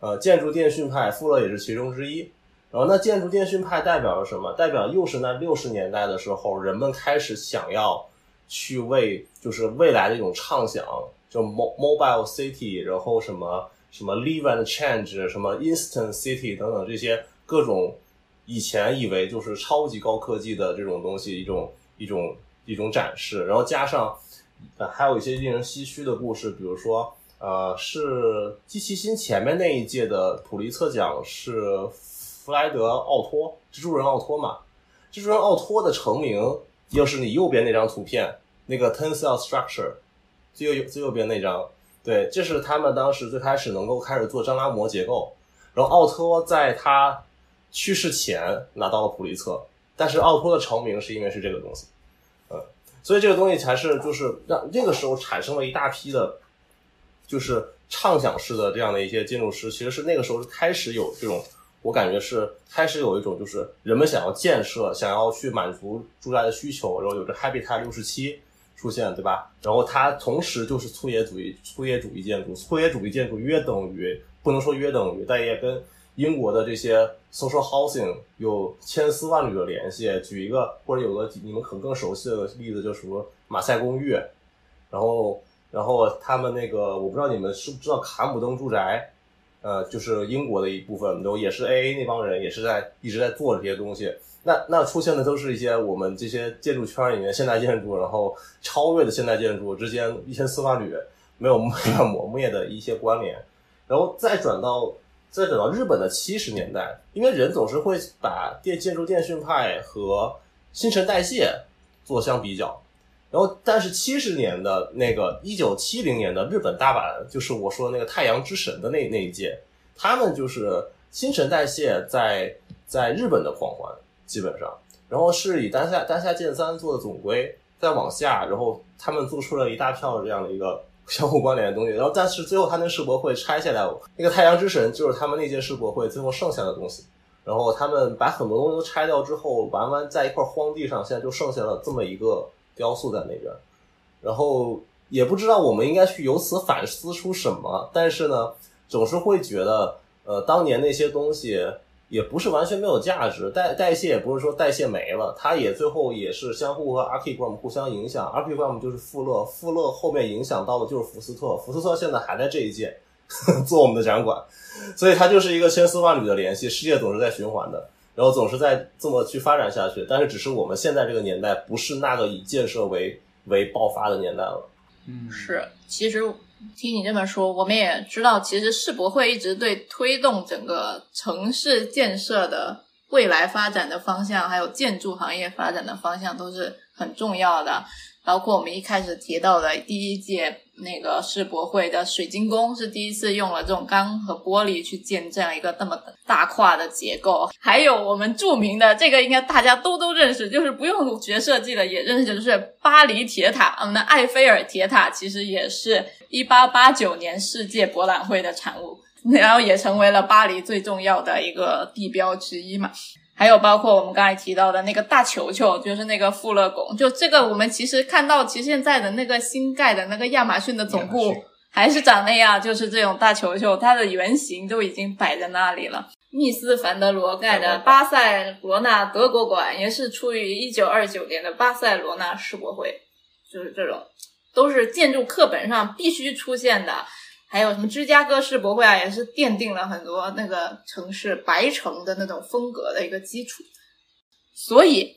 呃，建筑电讯派，富勒也是其中之一。然后那建筑电讯派代表了什么？代表又是那六十年代的时候，人们开始想要去为就是未来的一种畅想，就 mo mobile city，然后什么什么 live and change，什么 instant city 等等这些各种。以前以为就是超级高科技的这种东西，一种一种一种展示，然后加上呃还有一些令人唏嘘的故事，比如说呃是机器新前面那一届的普利策奖是弗莱德奥托蜘蛛人奥托嘛，蜘蛛人奥托的成名又是你右边那张图片那个 tensile structure 最右最右边那张，对，这是他们当时最开始能够开始做张拉膜结构，然后奥托在他。去世前拿到了普利策，但是奥托的成名是因为是这个东西，嗯，所以这个东西才是就是让那个时候产生了一大批的，就是畅想式的这样的一些建筑师，其实是那个时候开始有这种，我感觉是开始有一种就是人们想要建设，想要去满足住宅的需求，然后有着 Habitat 六十七出现，对吧？然后它同时就是粗野主义粗野主义建筑，粗野主义建筑约等于不能说约等于，但也跟。英国的这些 social housing 有千丝万缕的联系。举一个或者有个你们可能更熟悉的例子，就什么马赛公寓，然后然后他们那个我不知道你们知不知道卡姆登住宅，呃，就是英国的一部分，都也是 AA 那帮人也是在一直在做这些东西。那那出现的都是一些我们这些建筑圈里面现代建筑，然后超越的现代建筑之间一些丝万缕没有没有磨灭的一些关联，然后再转到。再转到日本的七十年代，因为人总是会把电建筑电讯派和新陈代谢做相比较，然后，但是七十年的那个一九七零年的日本大阪，就是我说的那个太阳之神的那那一届，他们就是新陈代谢在在日本的狂欢，基本上，然后是以单下单下剑三做的总归，再往下，然后他们做出了一大票这样的一个 相互关联的东西，然后但是最后他那世博会拆下来，那个太阳之神就是他们那届世博会最后剩下的东西。然后他们把很多东西都拆掉之后，完完在一块荒地上，现在就剩下了这么一个雕塑在那边。然后也不知道我们应该去由此反思出什么，但是呢，总是会觉得，呃，当年那些东西也不是完全没有价值，代代谢也不是说代谢没了，它也最后也是相互和 Archigram 互相影响，Archigram 就是富勒，富勒后面影响到的就是福斯特，福斯特现在还在这一届 做我们的展馆。所以它就是一个千丝万缕的联系，世界总是在循环的，然后总是在这么去发展下去。但是只是我们现在这个年代不是那个以建设为为爆发的年代了。嗯，是，其实听你这么说，我们也知道，其实世博会一直对推动整个城市建设的未来发展的方向，还有建筑行业发展的方向都是很重要的。包括我们一开始提到的第一届那个世博会的水晶宫，是第一次用了这种钢和玻璃去建这样一个那么大跨的结构。还有我们著名的这个，应该大家都都认识，就是不用学设计的也认识，就是巴黎铁塔。我们的埃菲尔铁塔其实也是一八八九年世界博览会的产物，然后也成为了巴黎最重要的一个地标之一嘛。还有包括我们刚才提到的那个大球球，就是那个富勒拱，就这个我们其实看到，其实现在的那个新盖的那个亚马逊的总部还是长那样，就是这种大球球，它的原型都已经摆在那里了。密斯凡德罗盖的巴塞罗那德国馆也是出于一九二九年的巴塞罗那世博会，就是这种都是建筑课本上必须出现的。还有什么芝加哥世博会啊，也是奠定了很多那个城市白城的那种风格的一个基础。所以，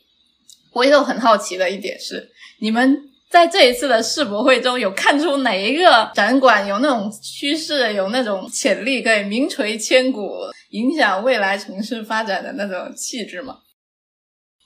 我也有很好奇的一点是，你们在这一次的世博会中有看出哪一个展馆有那种趋势、有那种潜力，可以名垂千古、影响未来城市发展的那种气质吗？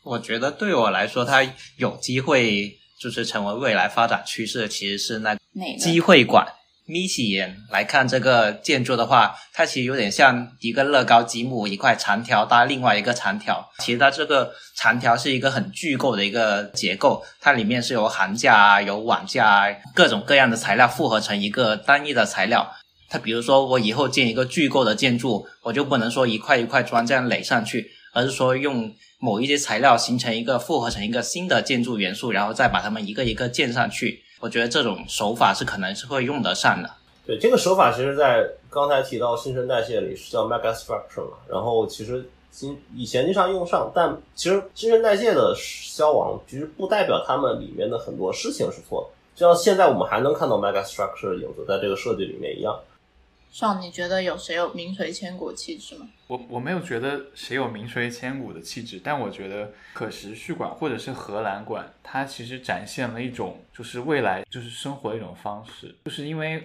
我觉得对我来说，它有机会就是成为未来发展趋势，其实是那机会馆。眯起眼来看这个建筑的话，它其实有点像一个乐高积木，一块长条搭另外一个长条。其实它这个长条是一个很巨构的一个结构，它里面是由行架啊、有网架啊，各种各样的材料复合成一个单一的材料。它比如说我以后建一个巨构的建筑，我就不能说一块一块砖这样垒上去，而是说用某一些材料形成一个复合成一个新的建筑元素，然后再把它们一个一个建上去。我觉得这种手法是可能是会用得上的。对这个手法，其实，在刚才提到新陈代谢里是叫 mega structure 嘛。然后其实今以前经常用上，但其实新陈代谢的消亡，其实不代表他们里面的很多事情是错的。就像现在我们还能看到 mega structure 的影子在这个设计里面一样。上，你觉得有谁有名垂千古气质吗？我我没有觉得谁有名垂千古的气质，但我觉得可持续馆或者是荷兰馆，它其实展现了一种就是未来就是生活的一种方式，就是因为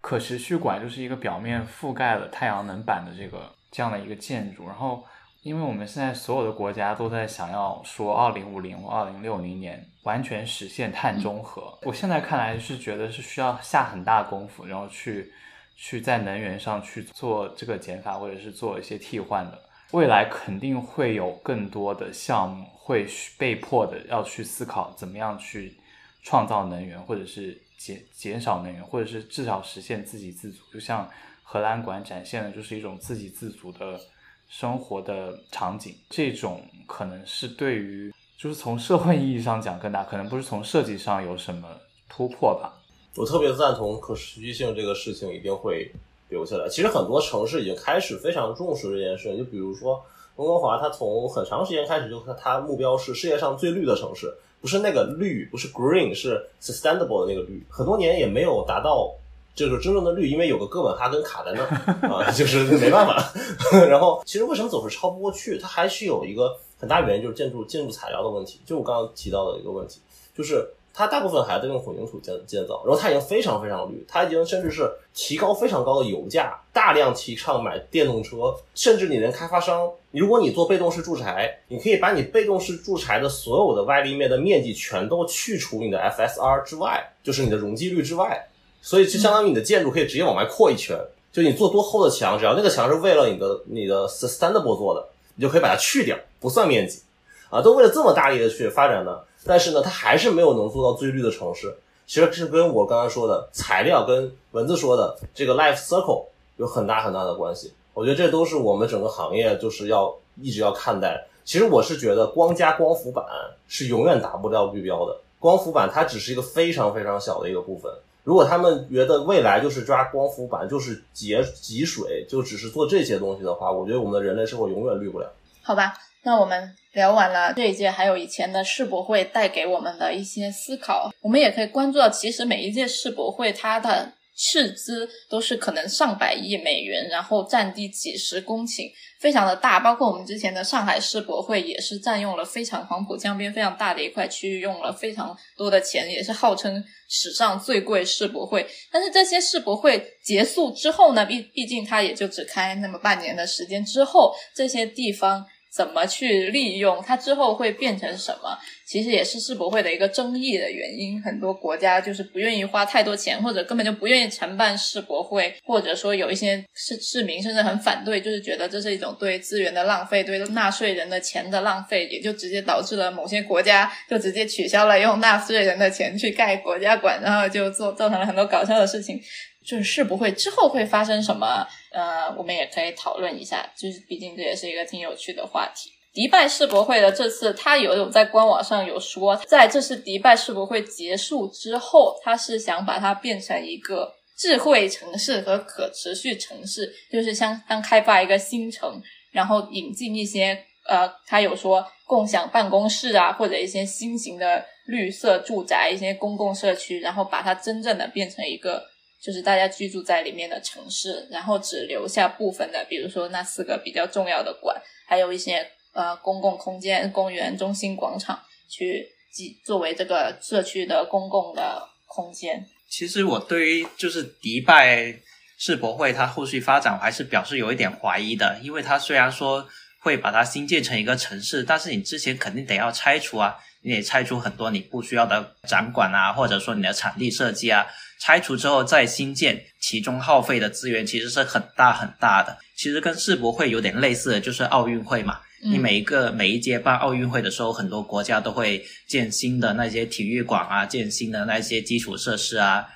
可持续馆就是一个表面覆盖了太阳能板的这个这样的一个建筑，然后因为我们现在所有的国家都在想要说二零五零或二零六零年完全实现碳中和，我现在看来是觉得是需要下很大功夫，然后去。去在能源上去做这个减法，或者是做一些替换的，未来肯定会有更多的项目会被迫的要去思考怎么样去创造能源，或者是减减少能源，或者是至少实现自给自足。就像荷兰馆展现的，就是一种自给自足的生活的场景。这种可能是对于就是从社会意义上讲更大，可能不是从设计上有什么突破吧。我特别赞同可持续性这个事情一定会留下来。其实很多城市已经开始非常重视这件事。就比如说温哥华，它从很长时间开始就它目标是世界上最绿的城市，不是那个绿，不是 green，是 sustainable 的那个绿。很多年也没有达到就是真正的绿，因为有个哥本哈根卡在那 啊，就是 没办法。然后其实为什么总是超不过去？它还是有一个很大原因，就是建筑建筑材料的问题。就我刚刚提到的一个问题，就是。它大部分还在用混凝土建建造，然后它已经非常非常绿，它已经甚至是提高非常高的油价，大量提倡买电动车，甚至你连开发商，如果你做被动式住宅，你可以把你被动式住宅的所有的外立面的面积全都去除你的 FSR 之外，就是你的容积率之外，所以就相当于你的建筑可以直接往外扩一圈，就你做多厚的墙，只要那个墙是为了你的你的 sustainable 做的，你就可以把它去掉，不算面积，啊，都为了这么大力的去发展呢。但是呢，它还是没有能做到最绿的城市。其实是跟我刚刚说的材料跟文字说的这个 life circle 有很大很大的关系。我觉得这都是我们整个行业就是要一直要看待。其实我是觉得光加光伏板是永远达不到绿标的。光伏板它只是一个非常非常小的一个部分。如果他们觉得未来就是抓光伏板，就是节集水，就只是做这些东西的话，我觉得我们的人类社会永远绿不了。好吧，那我们。聊完了这一届，还有以前的世博会带给我们的一些思考，我们也可以关注到，其实每一届世博会它的斥资都是可能上百亿美元，然后占地几十公顷，非常的大。包括我们之前的上海世博会，也是占用了非常黄浦江边非常大的一块区域，用了非常多的钱，也是号称史上最贵世博会。但是这些世博会结束之后呢，毕毕竟它也就只开那么半年的时间，之后这些地方。怎么去利用它之后会变成什么？其实也是世博会的一个争议的原因。很多国家就是不愿意花太多钱，或者根本就不愿意承办世博会，或者说有一些市市民甚至很反对，就是觉得这是一种对资源的浪费，对纳税人的钱的浪费，也就直接导致了某些国家就直接取消了用纳税人的钱去盖国家馆，然后就做造成了很多搞笑的事情。就是世博会之后会发生什么？呃，我们也可以讨论一下。就是毕竟这也是一个挺有趣的话题。迪拜世博会的这次，他有有在官网上有说，在这次迪拜世博会结束之后，他是想把它变成一个智慧城市和可持续城市，就是相当开发一个新城，然后引进一些呃，他有说共享办公室啊，或者一些新型的绿色住宅、一些公共社区，然后把它真正的变成一个。就是大家居住在里面的城市，然后只留下部分的，比如说那四个比较重要的馆，还有一些呃公共空间、公园、中心广场，去即作为这个社区的公共的空间。其实我对于就是迪拜世博会它后续发展，我还是表示有一点怀疑的，因为它虽然说会把它新建成一个城市，但是你之前肯定得要拆除啊，你得拆除很多你不需要的展馆啊，或者说你的场地设计啊。拆除之后再新建，其中耗费的资源其实是很大很大的。其实跟世博会有点类似的就是奥运会嘛。你每一个每一届办奥运会的时候，很多国家都会建新的那些体育馆啊，建新的那些基础设施啊。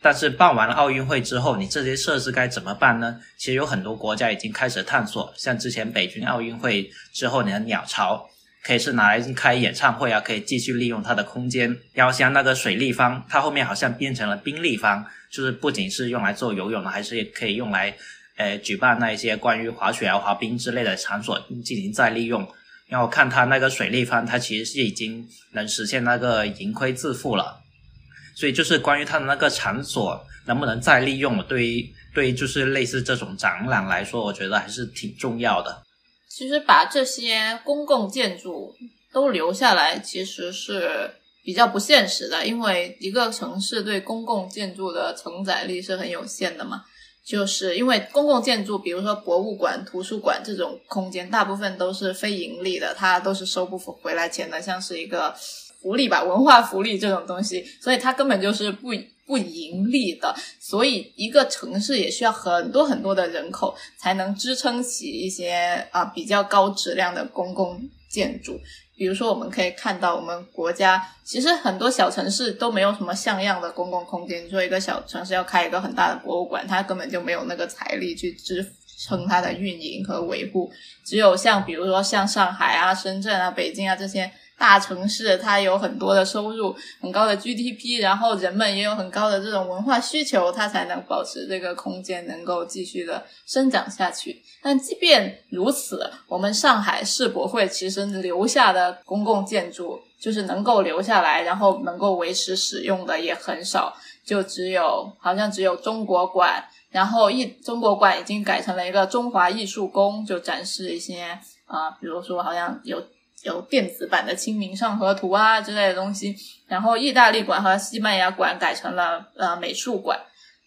但是办完了奥运会之后，你这些设施该怎么办呢？其实有很多国家已经开始探索，像之前北京奥运会之后，你的鸟巢。可以是拿来开演唱会啊，可以继续利用它的空间。然后像那个水立方，它后面好像变成了冰立方，就是不仅是用来做游泳的，还是可以用来，呃，举办那一些关于滑雪啊、滑冰之类的场所进行再利用。然后看它那个水立方，它其实是已经能实现那个盈亏自负了。所以就是关于它的那个场所能不能再利用，对于对于就是类似这种展览来说，我觉得还是挺重要的。其实把这些公共建筑都留下来，其实是比较不现实的，因为一个城市对公共建筑的承载力是很有限的嘛。就是因为公共建筑，比如说博物馆、图书馆这种空间，大部分都是非盈利的，它都是收不回来钱的，像是一个福利吧，文化福利这种东西，所以它根本就是不。不盈利的，所以一个城市也需要很多很多的人口才能支撑起一些啊比较高质量的公共建筑。比如说，我们可以看到我们国家其实很多小城市都没有什么像样的公共空间。你说一个小城市要开一个很大的博物馆，它根本就没有那个财力去支撑它的运营和维护。只有像比如说像上海啊、深圳啊、北京啊这些。大城市它有很多的收入，很高的 GDP，然后人们也有很高的这种文化需求，它才能保持这个空间能够继续的生长下去。但即便如此，我们上海世博会其实留下的公共建筑，就是能够留下来，然后能够维持使用的也很少，就只有好像只有中国馆，然后艺中国馆已经改成了一个中华艺术宫，就展示一些啊，比如说好像有。有电子版的《清明上河图》啊之类的东西。然后意大利馆和西班牙馆改成了呃美术馆，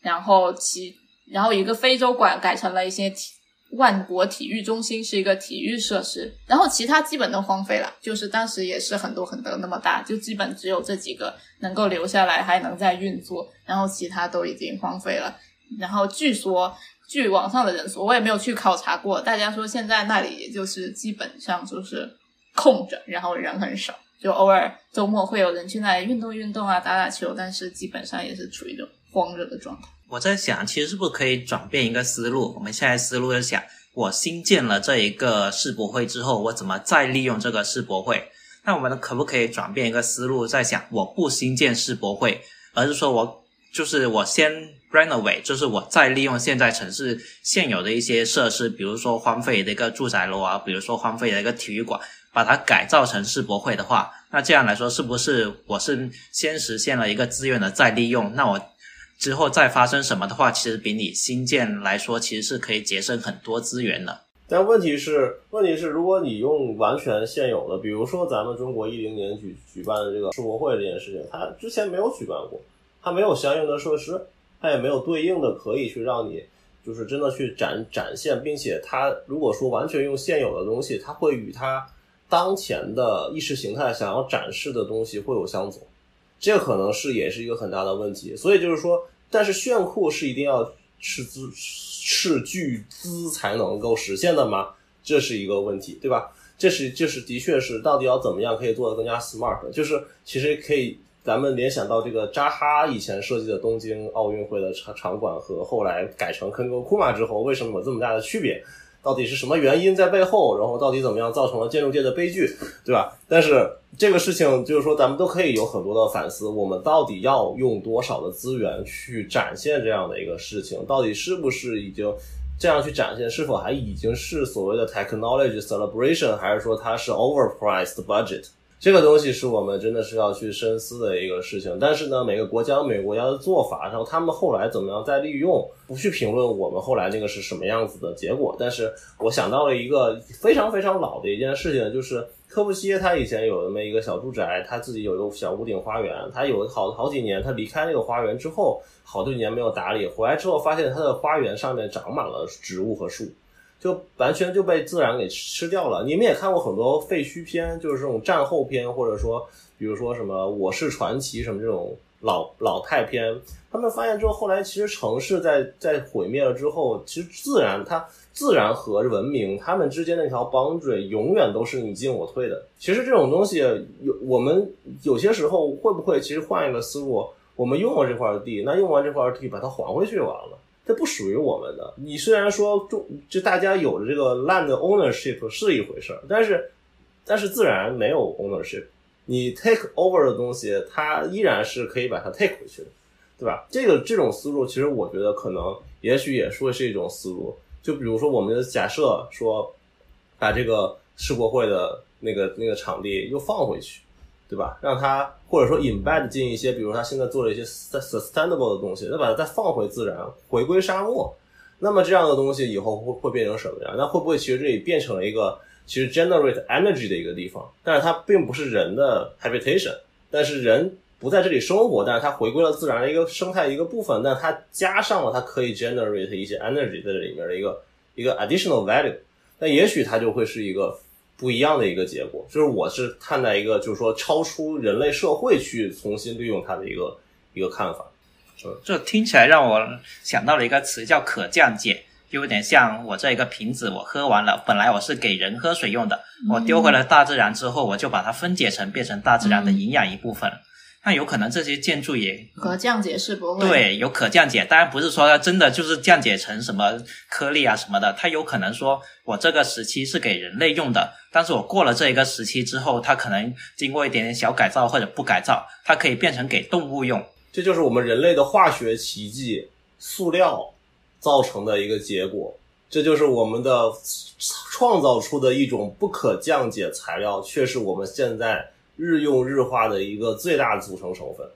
然后其然后一个非洲馆改成了一些体万国体育中心是一个体育设施，然后其他基本都荒废了，就是当时也是很多很多那么大，就基本只有这几个能够留下来还能在运作，然后其他都已经荒废了。然后据说，据网上的人说，我也没有去考察过，大家说现在那里也就是基本上就是空着，然后人很少，就偶尔周末会有人去那运动运动啊，打打球，但是基本上也是处于一种荒热的状态。我在想，其实是不是可以转变一个思路？我们现在思路是想，我新建了这一个世博会之后，我怎么再利用这个世博会？那我们可不可以转变一个思路，在想，我不新建世博会，而是说我就是我先 renovate，就是我再利用现在城市现有的一些设施，比如说荒废的一个住宅楼啊，比如说荒废的一个体育馆，把它改造成世博会的话，那这样来说，是不是我是先实现了一个资源的再利用？那我。之后再发生什么的话，其实比你新建来说，其实是可以节省很多资源的。但问题是，问题是，如果你用完全现有的，比如说咱们中国一零年举举办的这个世博会这件事情，它之前没有举办过，它没有相应的设施，它也没有对应的可以去让你就是真的去展展现，并且它如果说完全用现有的东西，它会与它当前的意识形态想要展示的东西会有相左。这可能是也是一个很大的问题，所以就是说，但是炫酷是一定要斥资斥巨资才能够实现的吗？这是一个问题，对吧？这是这是的确是到底要怎么样可以做得更加 smart？就是其实可以咱们联想到这个扎哈以前设计的东京奥运会的场场馆和后来改成坑沟库马之后，为什么有这么大的区别？到底是什么原因在背后？然后到底怎么样造成了建筑界的悲剧，对吧？但是这个事情就是说，咱们都可以有很多的反思。我们到底要用多少的资源去展现这样的一个事情？到底是不是已经这样去展现？是否还已经是所谓的 technology celebration，还是说它是 overpriced budget？这个东西是我们真的是要去深思的一个事情，但是呢，每个国家每个国家的做法，然后他们后来怎么样再利用，不去评论我们后来那个是什么样子的结果。但是我想到了一个非常非常老的一件事情，就是科布西耶他以前有那么一个小住宅，他自己有一个小屋顶花园，他有好好几年，他离开那个花园之后，好多年没有打理，回来之后发现他的花园上面长满了植物和树。就完全就被自然给吃掉了。你们也看过很多废墟片，就是这种战后片，或者说，比如说什么《我是传奇》什么这种老老太片。他们发现之后，后来其实城市在在毁灭了之后，其实自然它自然和文明它们之间那条 boundary 永远都是你进我退的。其实这种东西有我们有些时候会不会其实换一个思路，我们用了这块地，那用完这块地把它还回去就完了。它不属于我们的。你虽然说中就大家有的这个 land ownership 是一回事儿，但是但是自然没有 ownership。你 take over 的东西，它依然是可以把它 take 回去的，对吧？这个这种思路，其实我觉得可能也许也说是一种思路。就比如说，我们假设说把这个世博会的那个那个场地又放回去。对吧？让它或者说 embed 进一些，比如他现在做了一些 sustainable 的东西，再把它再放回自然，回归沙漠。那么这样的东西以后会会变成什么样？那会不会其实这里变成了一个其实 generate energy 的一个地方？但是它并不是人的 habitation，但是人不在这里生活，但是它回归了自然的一个生态一个部分。但它加上了它可以 generate 一些 energy 在这里面的一个一个 additional value。那也许它就会是一个。不一样的一个结果，就是我是看待一个，就是说超出人类社会去重新利用它的一个一个看法。这听起来让我想到了一个词，叫可降解，有点像我这一个瓶子，我喝完了，本来我是给人喝水用的，我丢回了大自然之后，我就把它分解成变成大自然的营养一部分。那有可能这些建筑也可降解是不会对，有可降解，当然不是说它真的就是降解成什么颗粒啊什么的，它有可能说我这个时期是给人类用的，但是我过了这一个时期之后，它可能经过一点点小改造或者不改造，它可以变成给动物用。这就是我们人类的化学奇迹——塑料造成的一个结果。这就是我们的创造出的一种不可降解材料，却是我们现在。日用日化的一个最大组成成分，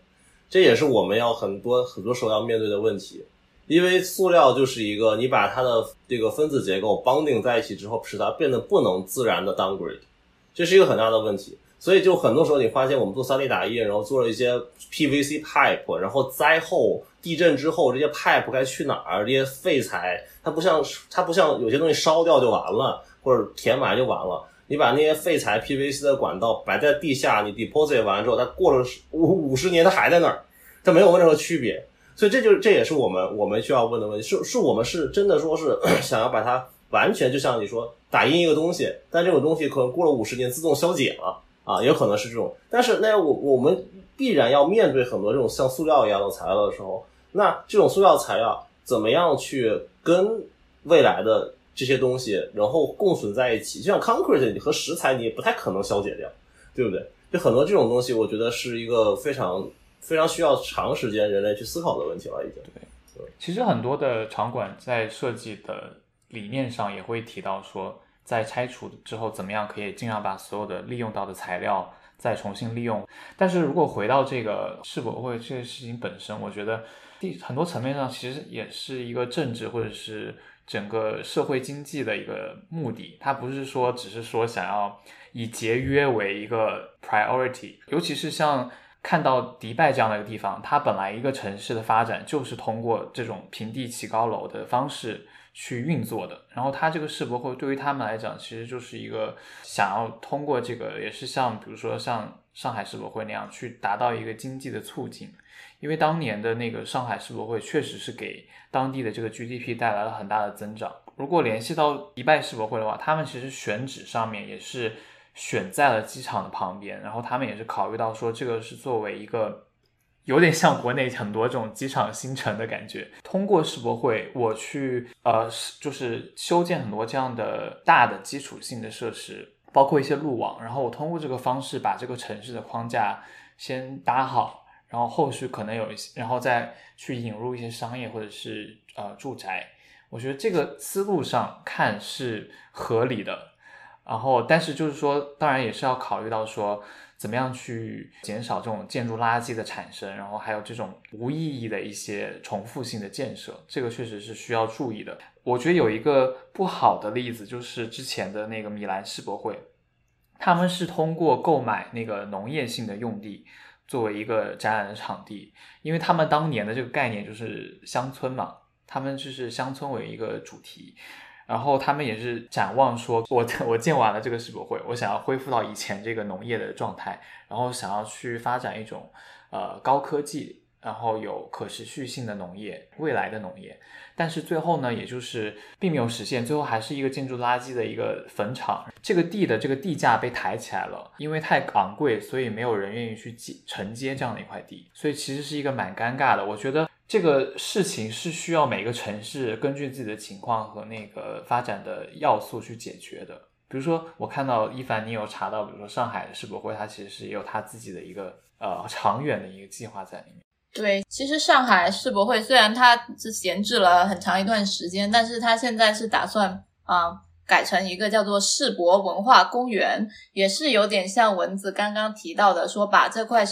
这也是我们要很多很多时候要面对的问题。因为塑料就是一个，你把它的这个分子结构绑定在一起之后，使它变得不能自然的 downgrade。这是一个很大的问题。所以就很多时候你发现我们做 3D 打印，然后做了一些 PVC pipe，然后灾后地震之后这些 pipe 该去哪儿？这些废材它不像它不像有些东西烧掉就完了，或者填埋就完了。你把那些废材 PVC 的管道摆在地下，你 deposit 完之后，它过了五五十年它还在那儿，它没有任何区别。所以这就这也是我们我们需要问的问题，是是我们是真的说是 想要把它完全就像你说打印一个东西，但这种东西可能过了五十年自动消解了啊，也可能是这种。但是那我我们必然要面对很多这种像塑料一样的材料的时候，那这种塑料材料怎么样去跟未来的这些东西然后共存在一起？就像 concrete 和石材，你也不太可能消解掉，对不对？就很多这种东西，我觉得是一个非常。非常需要长时间人类去思考的问题了，已经。对，其实很多的场馆在设计的理念上也会提到说，在拆除之后怎么样可以尽量把所有的利用到的材料再重新利用。但是如果回到这个世博会这个事情本身，我觉得第很多层面上其实也是一个政治或者是整个社会经济的一个目的，它不是说只是说想要以节约为一个 priority，尤其是像。看到迪拜这样的一个地方，它本来一个城市的发展就是通过这种平地起高楼的方式去运作的。然后它这个世博会对于他们来讲，其实就是一个想要通过这个，也是像比如说像上海世博会那样去达到一个经济的促进。因为当年的那个上海世博会确实是给当地的这个 GDP 带来了很大的增长。如果联系到迪拜世博会的话，他们其实选址上面也是。选在了机场的旁边，然后他们也是考虑到说，这个是作为一个有点像国内很多这种机场新城的感觉。通过世博会，我去呃，就是修建很多这样的大的基础性的设施，包括一些路网，然后我通过这个方式把这个城市的框架先搭好，然后后续可能有一些，然后再去引入一些商业或者是呃住宅。我觉得这个思路上看是合理的。然后，但是就是说，当然也是要考虑到说，怎么样去减少这种建筑垃圾的产生，然后还有这种无意义的一些重复性的建设，这个确实是需要注意的。我觉得有一个不好的例子，就是之前的那个米兰世博会，他们是通过购买那个农业性的用地作为一个展览的场地，因为他们当年的这个概念就是乡村嘛，他们就是乡村为一个主题。然后他们也是展望说，我 我建完了这个世博会，我想要恢复到以前这个农业的状态，然后想要去发展一种呃高科技，然后有可持续性的农业，未来的农业。但是最后呢，也就是并没有实现，最后还是一个建筑垃圾的一个坟场。这个地的这个地价被抬起来了，因为太昂贵，所以没有人愿意去接承接这样的一块地，所以其实是一个蛮尴尬的。我觉得。这个事情是需要每个城市根据自己的情况和那个发展的要素去解决的。比如说，我看到一凡，你有查到，比如说上海的世博会，它其实是也有它自己的一个呃长远的一个计划在里面。对，其实上海世博会虽然它是闲置了很长一段时间，但是它现在是打算啊改成一个叫做世博文化公园，也是有点像蚊子刚刚提到的，说把这块。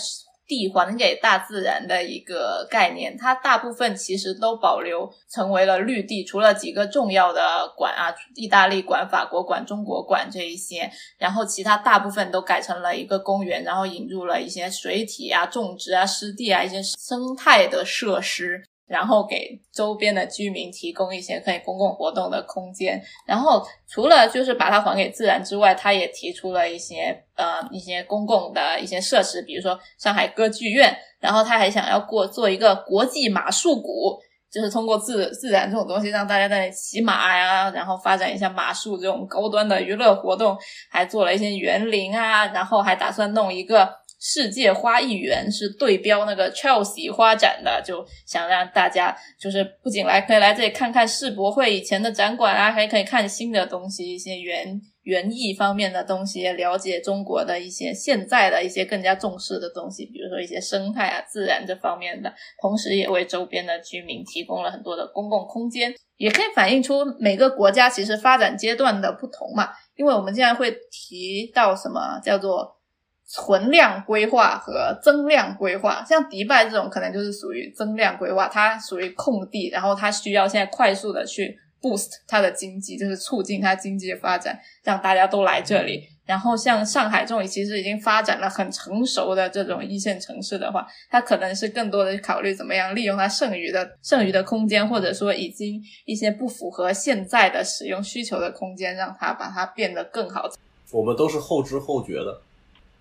地还给大自然的一个概念，它大部分其实都保留成为了绿地，除了几个重要的馆啊，意大利馆、法国馆、中国馆这一些，然后其他大部分都改成了一个公园，然后引入了一些水体啊、种植啊、湿地啊一些生态的设施。然后给周边的居民提供一些可以公共活动的空间。然后除了就是把它还给自然之外，他也提出了一些呃一些公共的一些设施，比如说上海歌剧院。然后他还想要过做一个国际马术谷，就是通过自自然这种东西让大家在骑马呀，然后发展一下马术这种高端的娱乐活动。还做了一些园林啊，然后还打算弄一个。世界花艺园是对标那个 Chelsea 花展的，就想让大家就是不仅来可以来这里看看世博会以前的展馆啊，还可以看新的东西，一些园园艺方面的东西，了解中国的一些现在的一些更加重视的东西，比如说一些生态啊、自然这方面的，同时也为周边的居民提供了很多的公共空间，也可以反映出每个国家其实发展阶段的不同嘛。因为我们现在会提到什么叫做。存量规划和增量规划，像迪拜这种可能就是属于增量规划，它属于空地，然后它需要现在快速的去 boost 它的经济，就是促进它经济的发展，让大家都来这里。然后像上海这种其实已经发展了很成熟的这种一线城市的话，它可能是更多的考虑怎么样利用它剩余的剩余的空间，或者说已经一些不符合现在的使用需求的空间，让它把它变得更好。我们都是后知后觉的，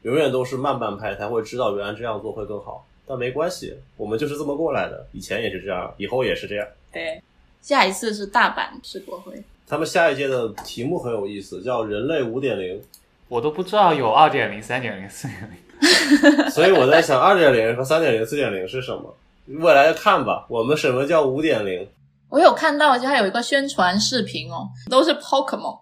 永远都是慢半拍才会知道原来这样做会更好。但没关系，我们就是这么过来的，以前也是这样，以后也是这样。对，下一次是大阪世博会，他们下一届的题目很有意思，叫“人类五点零我都不知道有二点零、三点零、四点零。” 所以我在想，二点零和三点零、四点零是什么？未来看吧。我们什么叫五点零？我有看到，就还有一个宣传视频哦，都是 Pokemon，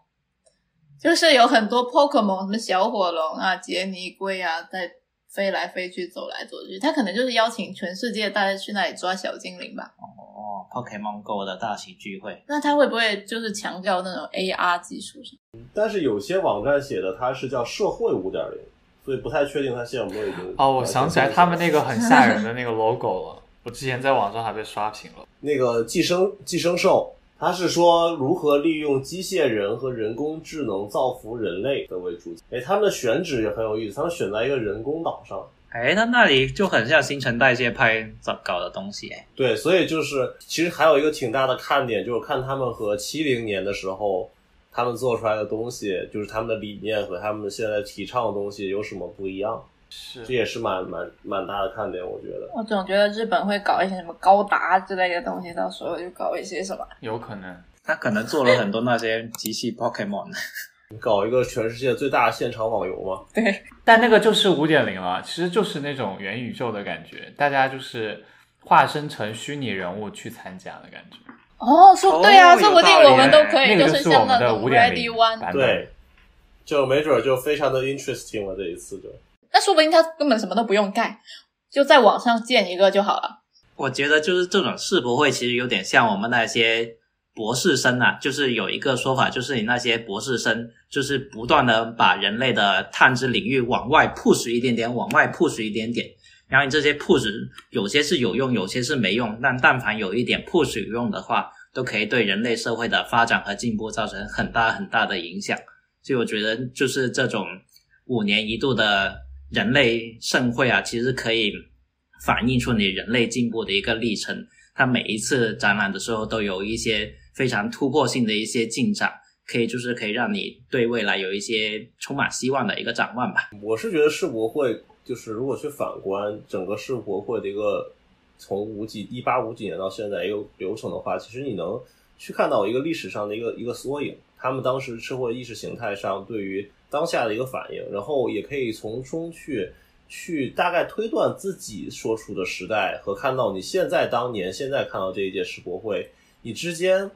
就是有很多 Pokemon，什么小火龙啊、杰尼龟啊，在飞来飞去、走来走去。他可能就是邀请全世界大家去那里抓小精灵吧。哦，Pokemon Go 的大型聚会，那他会不会就是强调那种 AR 技术？但是有些网站写的它是叫社会五点零，所以不太确定它现在有没有已经。哦，我想起来他们那个很吓人的那个 logo 了，我之前在网上还被刷屏了。那个寄生寄生兽，它是说如何利用机械人和人工智能造福人类的为主。哎，他们的选址也很有意思，他们选在一个人工岛上。哎，那那里就很像新陈代谢派搞搞的东西哎。对，所以就是其实还有一个挺大的看点，就是看他们和七零年的时候他们做出来的东西，就是他们的理念和他们现在提倡的东西有什么不一样。是这也是蛮蛮蛮大的看点，我觉得。我总觉得日本会搞一些什么高达之类的东西，到时候就搞一些什么。有可能。他可能做了很多那些机器 Pokemon。搞一个全世界最大的现场网游吗？对，但那个就是五点零了，其实就是那种元宇宙的感觉，大家就是化身成虚拟人物去参加的感觉。哦，说对啊，哦说不定我们都可以，就是像是我们的那种五点 Ready 零 One，版本。对，就没准就非常的 interesting 了。这一次就那说不定他根本什么都不用盖，就在网上建一个就好了。我觉得就是这种世博会，其实有点像我们那些博士生啊，就是有一个说法，就是你那些博士生，就是不断的把人类的探知领域往外 push 一点点，往外 push 一点点。然后你这些 push 有些是有用，有些是没用，但但凡有一点 push 有用的话，都可以对人类社会的发展和进步造成很大很大的影响。所以我觉得，就是这种五年一度的人类盛会啊，其实可以反映出你人类进步的一个历程。它每一次展览的时候都有一些非常突破性的一些进展，可以就是可以让你对未来有一些充满希望的一个展望吧。我是觉得世博会就是如果去反观整个世博会的一个从五几一八五几年到现在一个流程的话，其实你能去看到一个历史上的一个一个缩影，他们当时社会意识形态上对于当下的一个反应，然后也可以从中去去大概推断自己所处的时代和看到你现在当年现在看到这一届世博会，你之间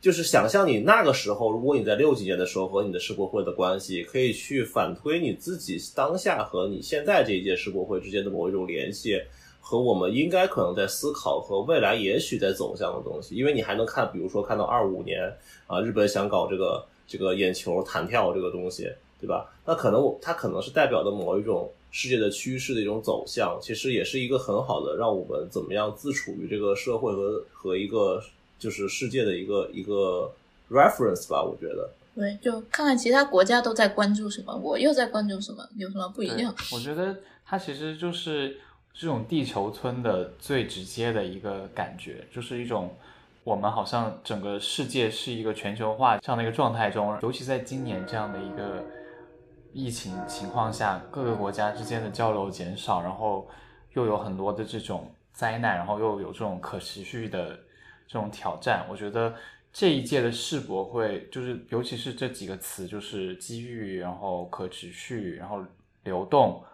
就是想象你那个时候，如果你在六几年的时候和你的世博会的关系，可以去反推你自己当下和你现在这一届世博会之间的某一种联系，和我们应该可能在思考和未来也许在走向的东西。因为你还能看，比如说看到二五年啊，日本想搞这个这个眼球弹跳这个东西，对吧？那可能我它可能是代表的某一种世界的趋势的一种走向，其实也是一个很好的让我们怎么样自处于这个社会和和一个就是世界的一个一个 reference 吧，我觉得。对，就看看其他国家都在关注什么，我又在关注什么，有什么不一样？我觉得它其实就是这种地球村的最直接的一个感觉，就是一种我们好像整个世界是一个全球化这样的一个状态中，尤其在今年这样的一个疫情情况下，各个国家之间的交流减少，然后又有很多的这种灾难，然后又有这种可持续的这种挑战，我觉得。这一届的世博会，就是尤其是这几个词，就是机遇，然后可持续，然后流动，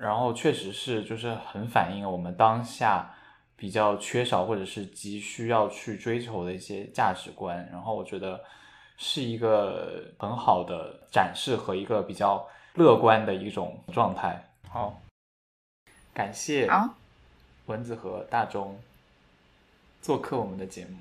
然后确实是就是很反映我们当下比较缺少或者是急需要去追求的一些价值观。然后我觉得是一个很好的展示和一个比较乐观的一种状态。好，感谢好蚊子和大钟做客我们的节目。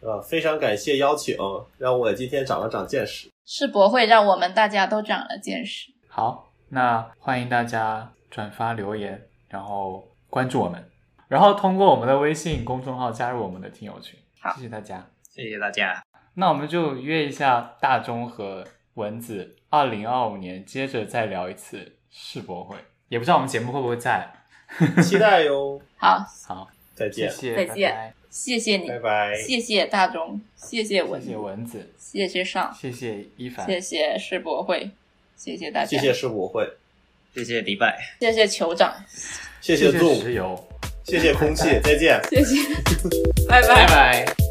呃，非常感谢邀请，让我今天长了长见识。世博会让我们大家都长了见识。好，那欢迎大家转发留言，然后关注我们，然后通过我们的微信公众号加入我们的听友群。好谢谢大家。谢谢大家。那我们就约一下大钟和蚊子，二零二五年接着再聊一次世博会，也不知道我们节目会不会在。期待哟，好，好，再见，谢谢，再见拜谢谢你拜，拜。谢谢大钟，谢谢蚊子谢谢蚊子，谢谢上，谢谢一凡，谢谢世博会，谢谢大家，谢谢世博会，谢谢迪拜。谢谢酋长，谢谢石油。谢谢空气，再见。谢谢，拜 拜拜拜。